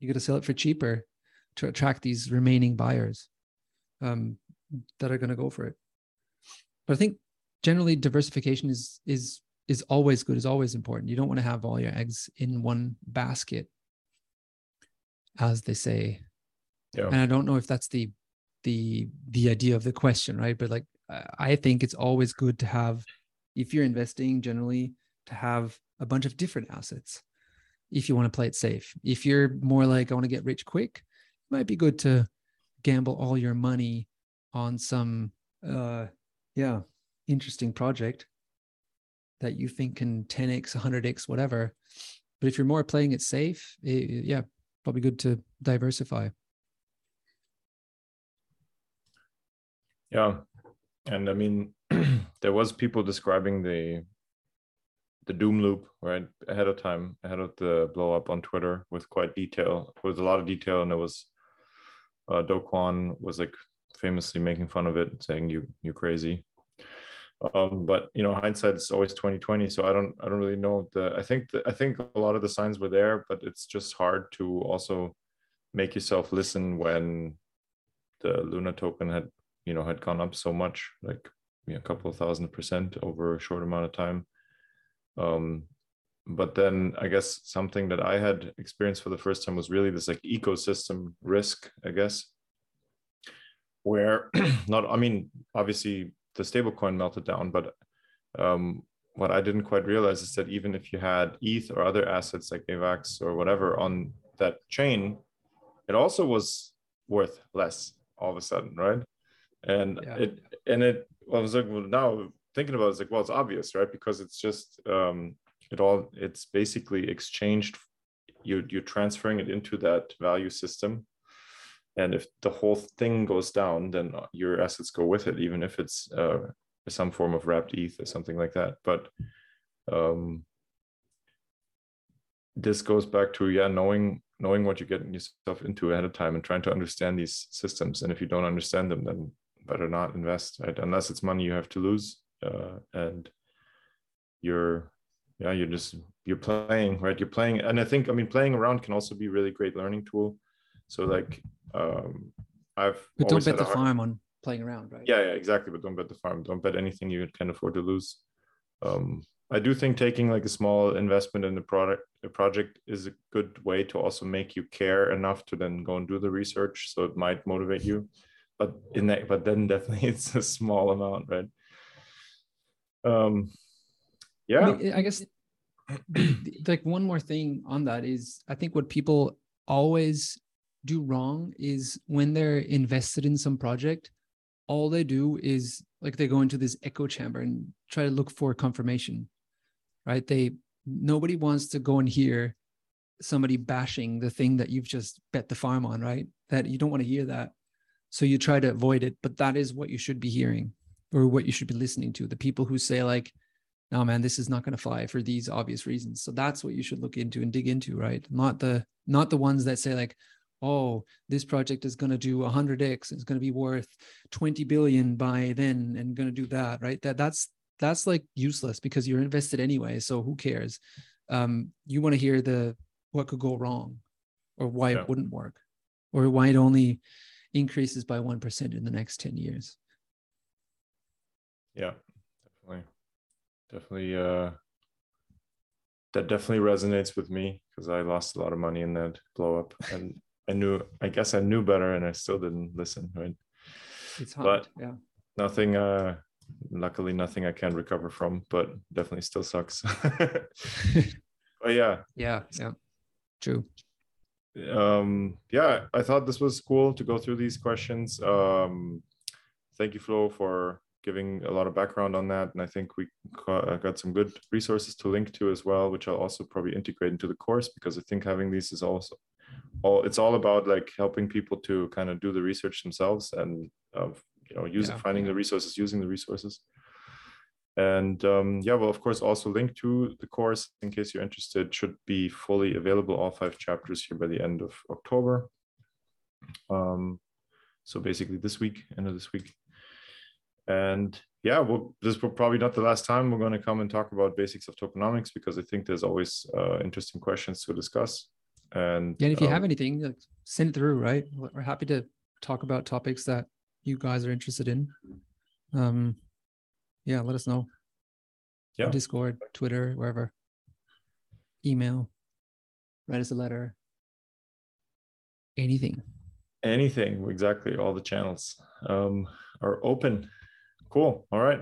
you got to sell it for cheaper to attract these remaining buyers um, that are going to go for it. But I think generally diversification is is is always good is always important you don't want to have all your eggs in one basket as they say yeah. and i don't know if that's the the the idea of the question right? But like i think it's always good to have if you're investing generally to have a bunch of different assets if you want to play it safe. If you're more like i want to get rich quick it might be good to gamble all your money on some uh yeah interesting project that you think can 10x 100x whatever. But if you're more playing it safe it, yeah probably good to diversify yeah. And i mean (clears throat) there was people describing the the doom loop right ahead of time ahead of the blow up on twitter with quite detail with a lot of detail. And it was uh Do Kwon was like famously making fun of it saying you you crazy. Um, but you know hindsight is always 2020 so i don't i don't really know the i think the, i think a lot of the signs were there but it's just hard to also make yourself listen when the luna token had you know had gone up so much like you know, a couple of thousand percent over a short amount of time um, but then i guess something that i had experienced for the first time was really this like ecosystem risk i guess where (clears throat) not i mean obviously the stablecoin melted down. But um, what I didn't quite realize is that even if you had ETH or other assets like AVAX or whatever on that chain, it also was worth less all of a sudden, right? And yeah. it and it I was like, well, now thinking about it, it's like, well, it's obvious, right? Because it's just um, it all it's basically exchanged. You you're transferring it into that value system and if the whole thing goes down then your assets go with it even if it's uh, some form of wrapped eth or something like that but um, this goes back to yeah knowing knowing what you're getting yourself into ahead of time and trying to understand these systems and if you don't understand them then better not invest right unless it's money you have to lose uh, and you're yeah you're just you're playing right you're playing and i think i mean playing around can also be a really great learning tool so like um, I've but don't bet the hard... farm on playing around, right? Yeah, yeah, exactly. But don't bet the farm. Don't bet anything you can afford to lose. Um, I do think taking like a small investment in the product, a project, is a good way to also make you care enough to then go and do the research. So it might motivate you, but in that, but then definitely (laughs) it's a small amount, right? Um, yeah. I guess like one more thing on that is I think what people always do wrong is when they're invested in some project, all they do is like they go into this echo chamber and try to look for confirmation, right? They nobody wants to go and hear somebody bashing the thing that you've just bet the farm on, right? That you don't want to hear that. So you try to avoid it, but that is what you should be hearing or what you should be listening to. The people who say like, no man, this is not going to fly for these obvious reasons. So that's what you should look into and dig into, right? Not the not the ones that say like, oh, this project is going to do 100x, it's going to be worth 20 billion by then and going to do that, right? That that's that's like useless because you're invested anyway, so who cares? Um, you want to hear the what could go wrong or why yeah. it wouldn't work or why it only increases by 1% in the next 10 years. Yeah, definitely. Definitely uh that definitely resonates with me because I lost a lot of money in that blow up (laughs) and I knew I guess I knew better and I still didn't listen, right? It's hard, but yeah. Nothing uh luckily nothing I can recover from, but definitely still sucks. (laughs) (laughs) but yeah. Yeah, yeah. True. Um yeah, I thought this was cool to go through these questions. Um thank you Flo for giving a lot of background on that. And I think we uh, got some good resources to link to as well, which I'll also probably integrate into the course because I think having these is also all it's all about like helping people to kind of do the research themselves and uh, you know using yeah. finding the resources using the resources and um, yeah well of course also link to the course in case you're interested should be fully available all five chapters here by the end of october um, so basically this week end of this week and yeah, well, this will probably not the last time we're going to come and talk about basics of tokenomics because I think there's always uh, interesting questions to discuss. And yeah, and if you um, have anything, like, send it through. Right, we're happy to talk about topics that you guys are interested in. Um, yeah, let us know. Yeah, Discord, Twitter, wherever. Email, write us a letter. Anything. Anything, exactly. All the channels um, are open Cool. All right.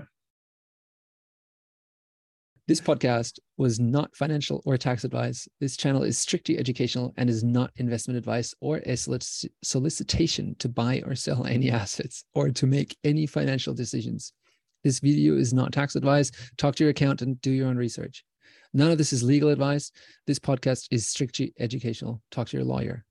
This podcast was not financial or tax advice. This channel is strictly educational and is not investment advice or a solicitation to buy or sell any assets or to make any financial decisions. This video is not tax advice. Talk to your accountant, do your own research. None of this is legal advice. This podcast is strictly educational. Talk to your lawyer.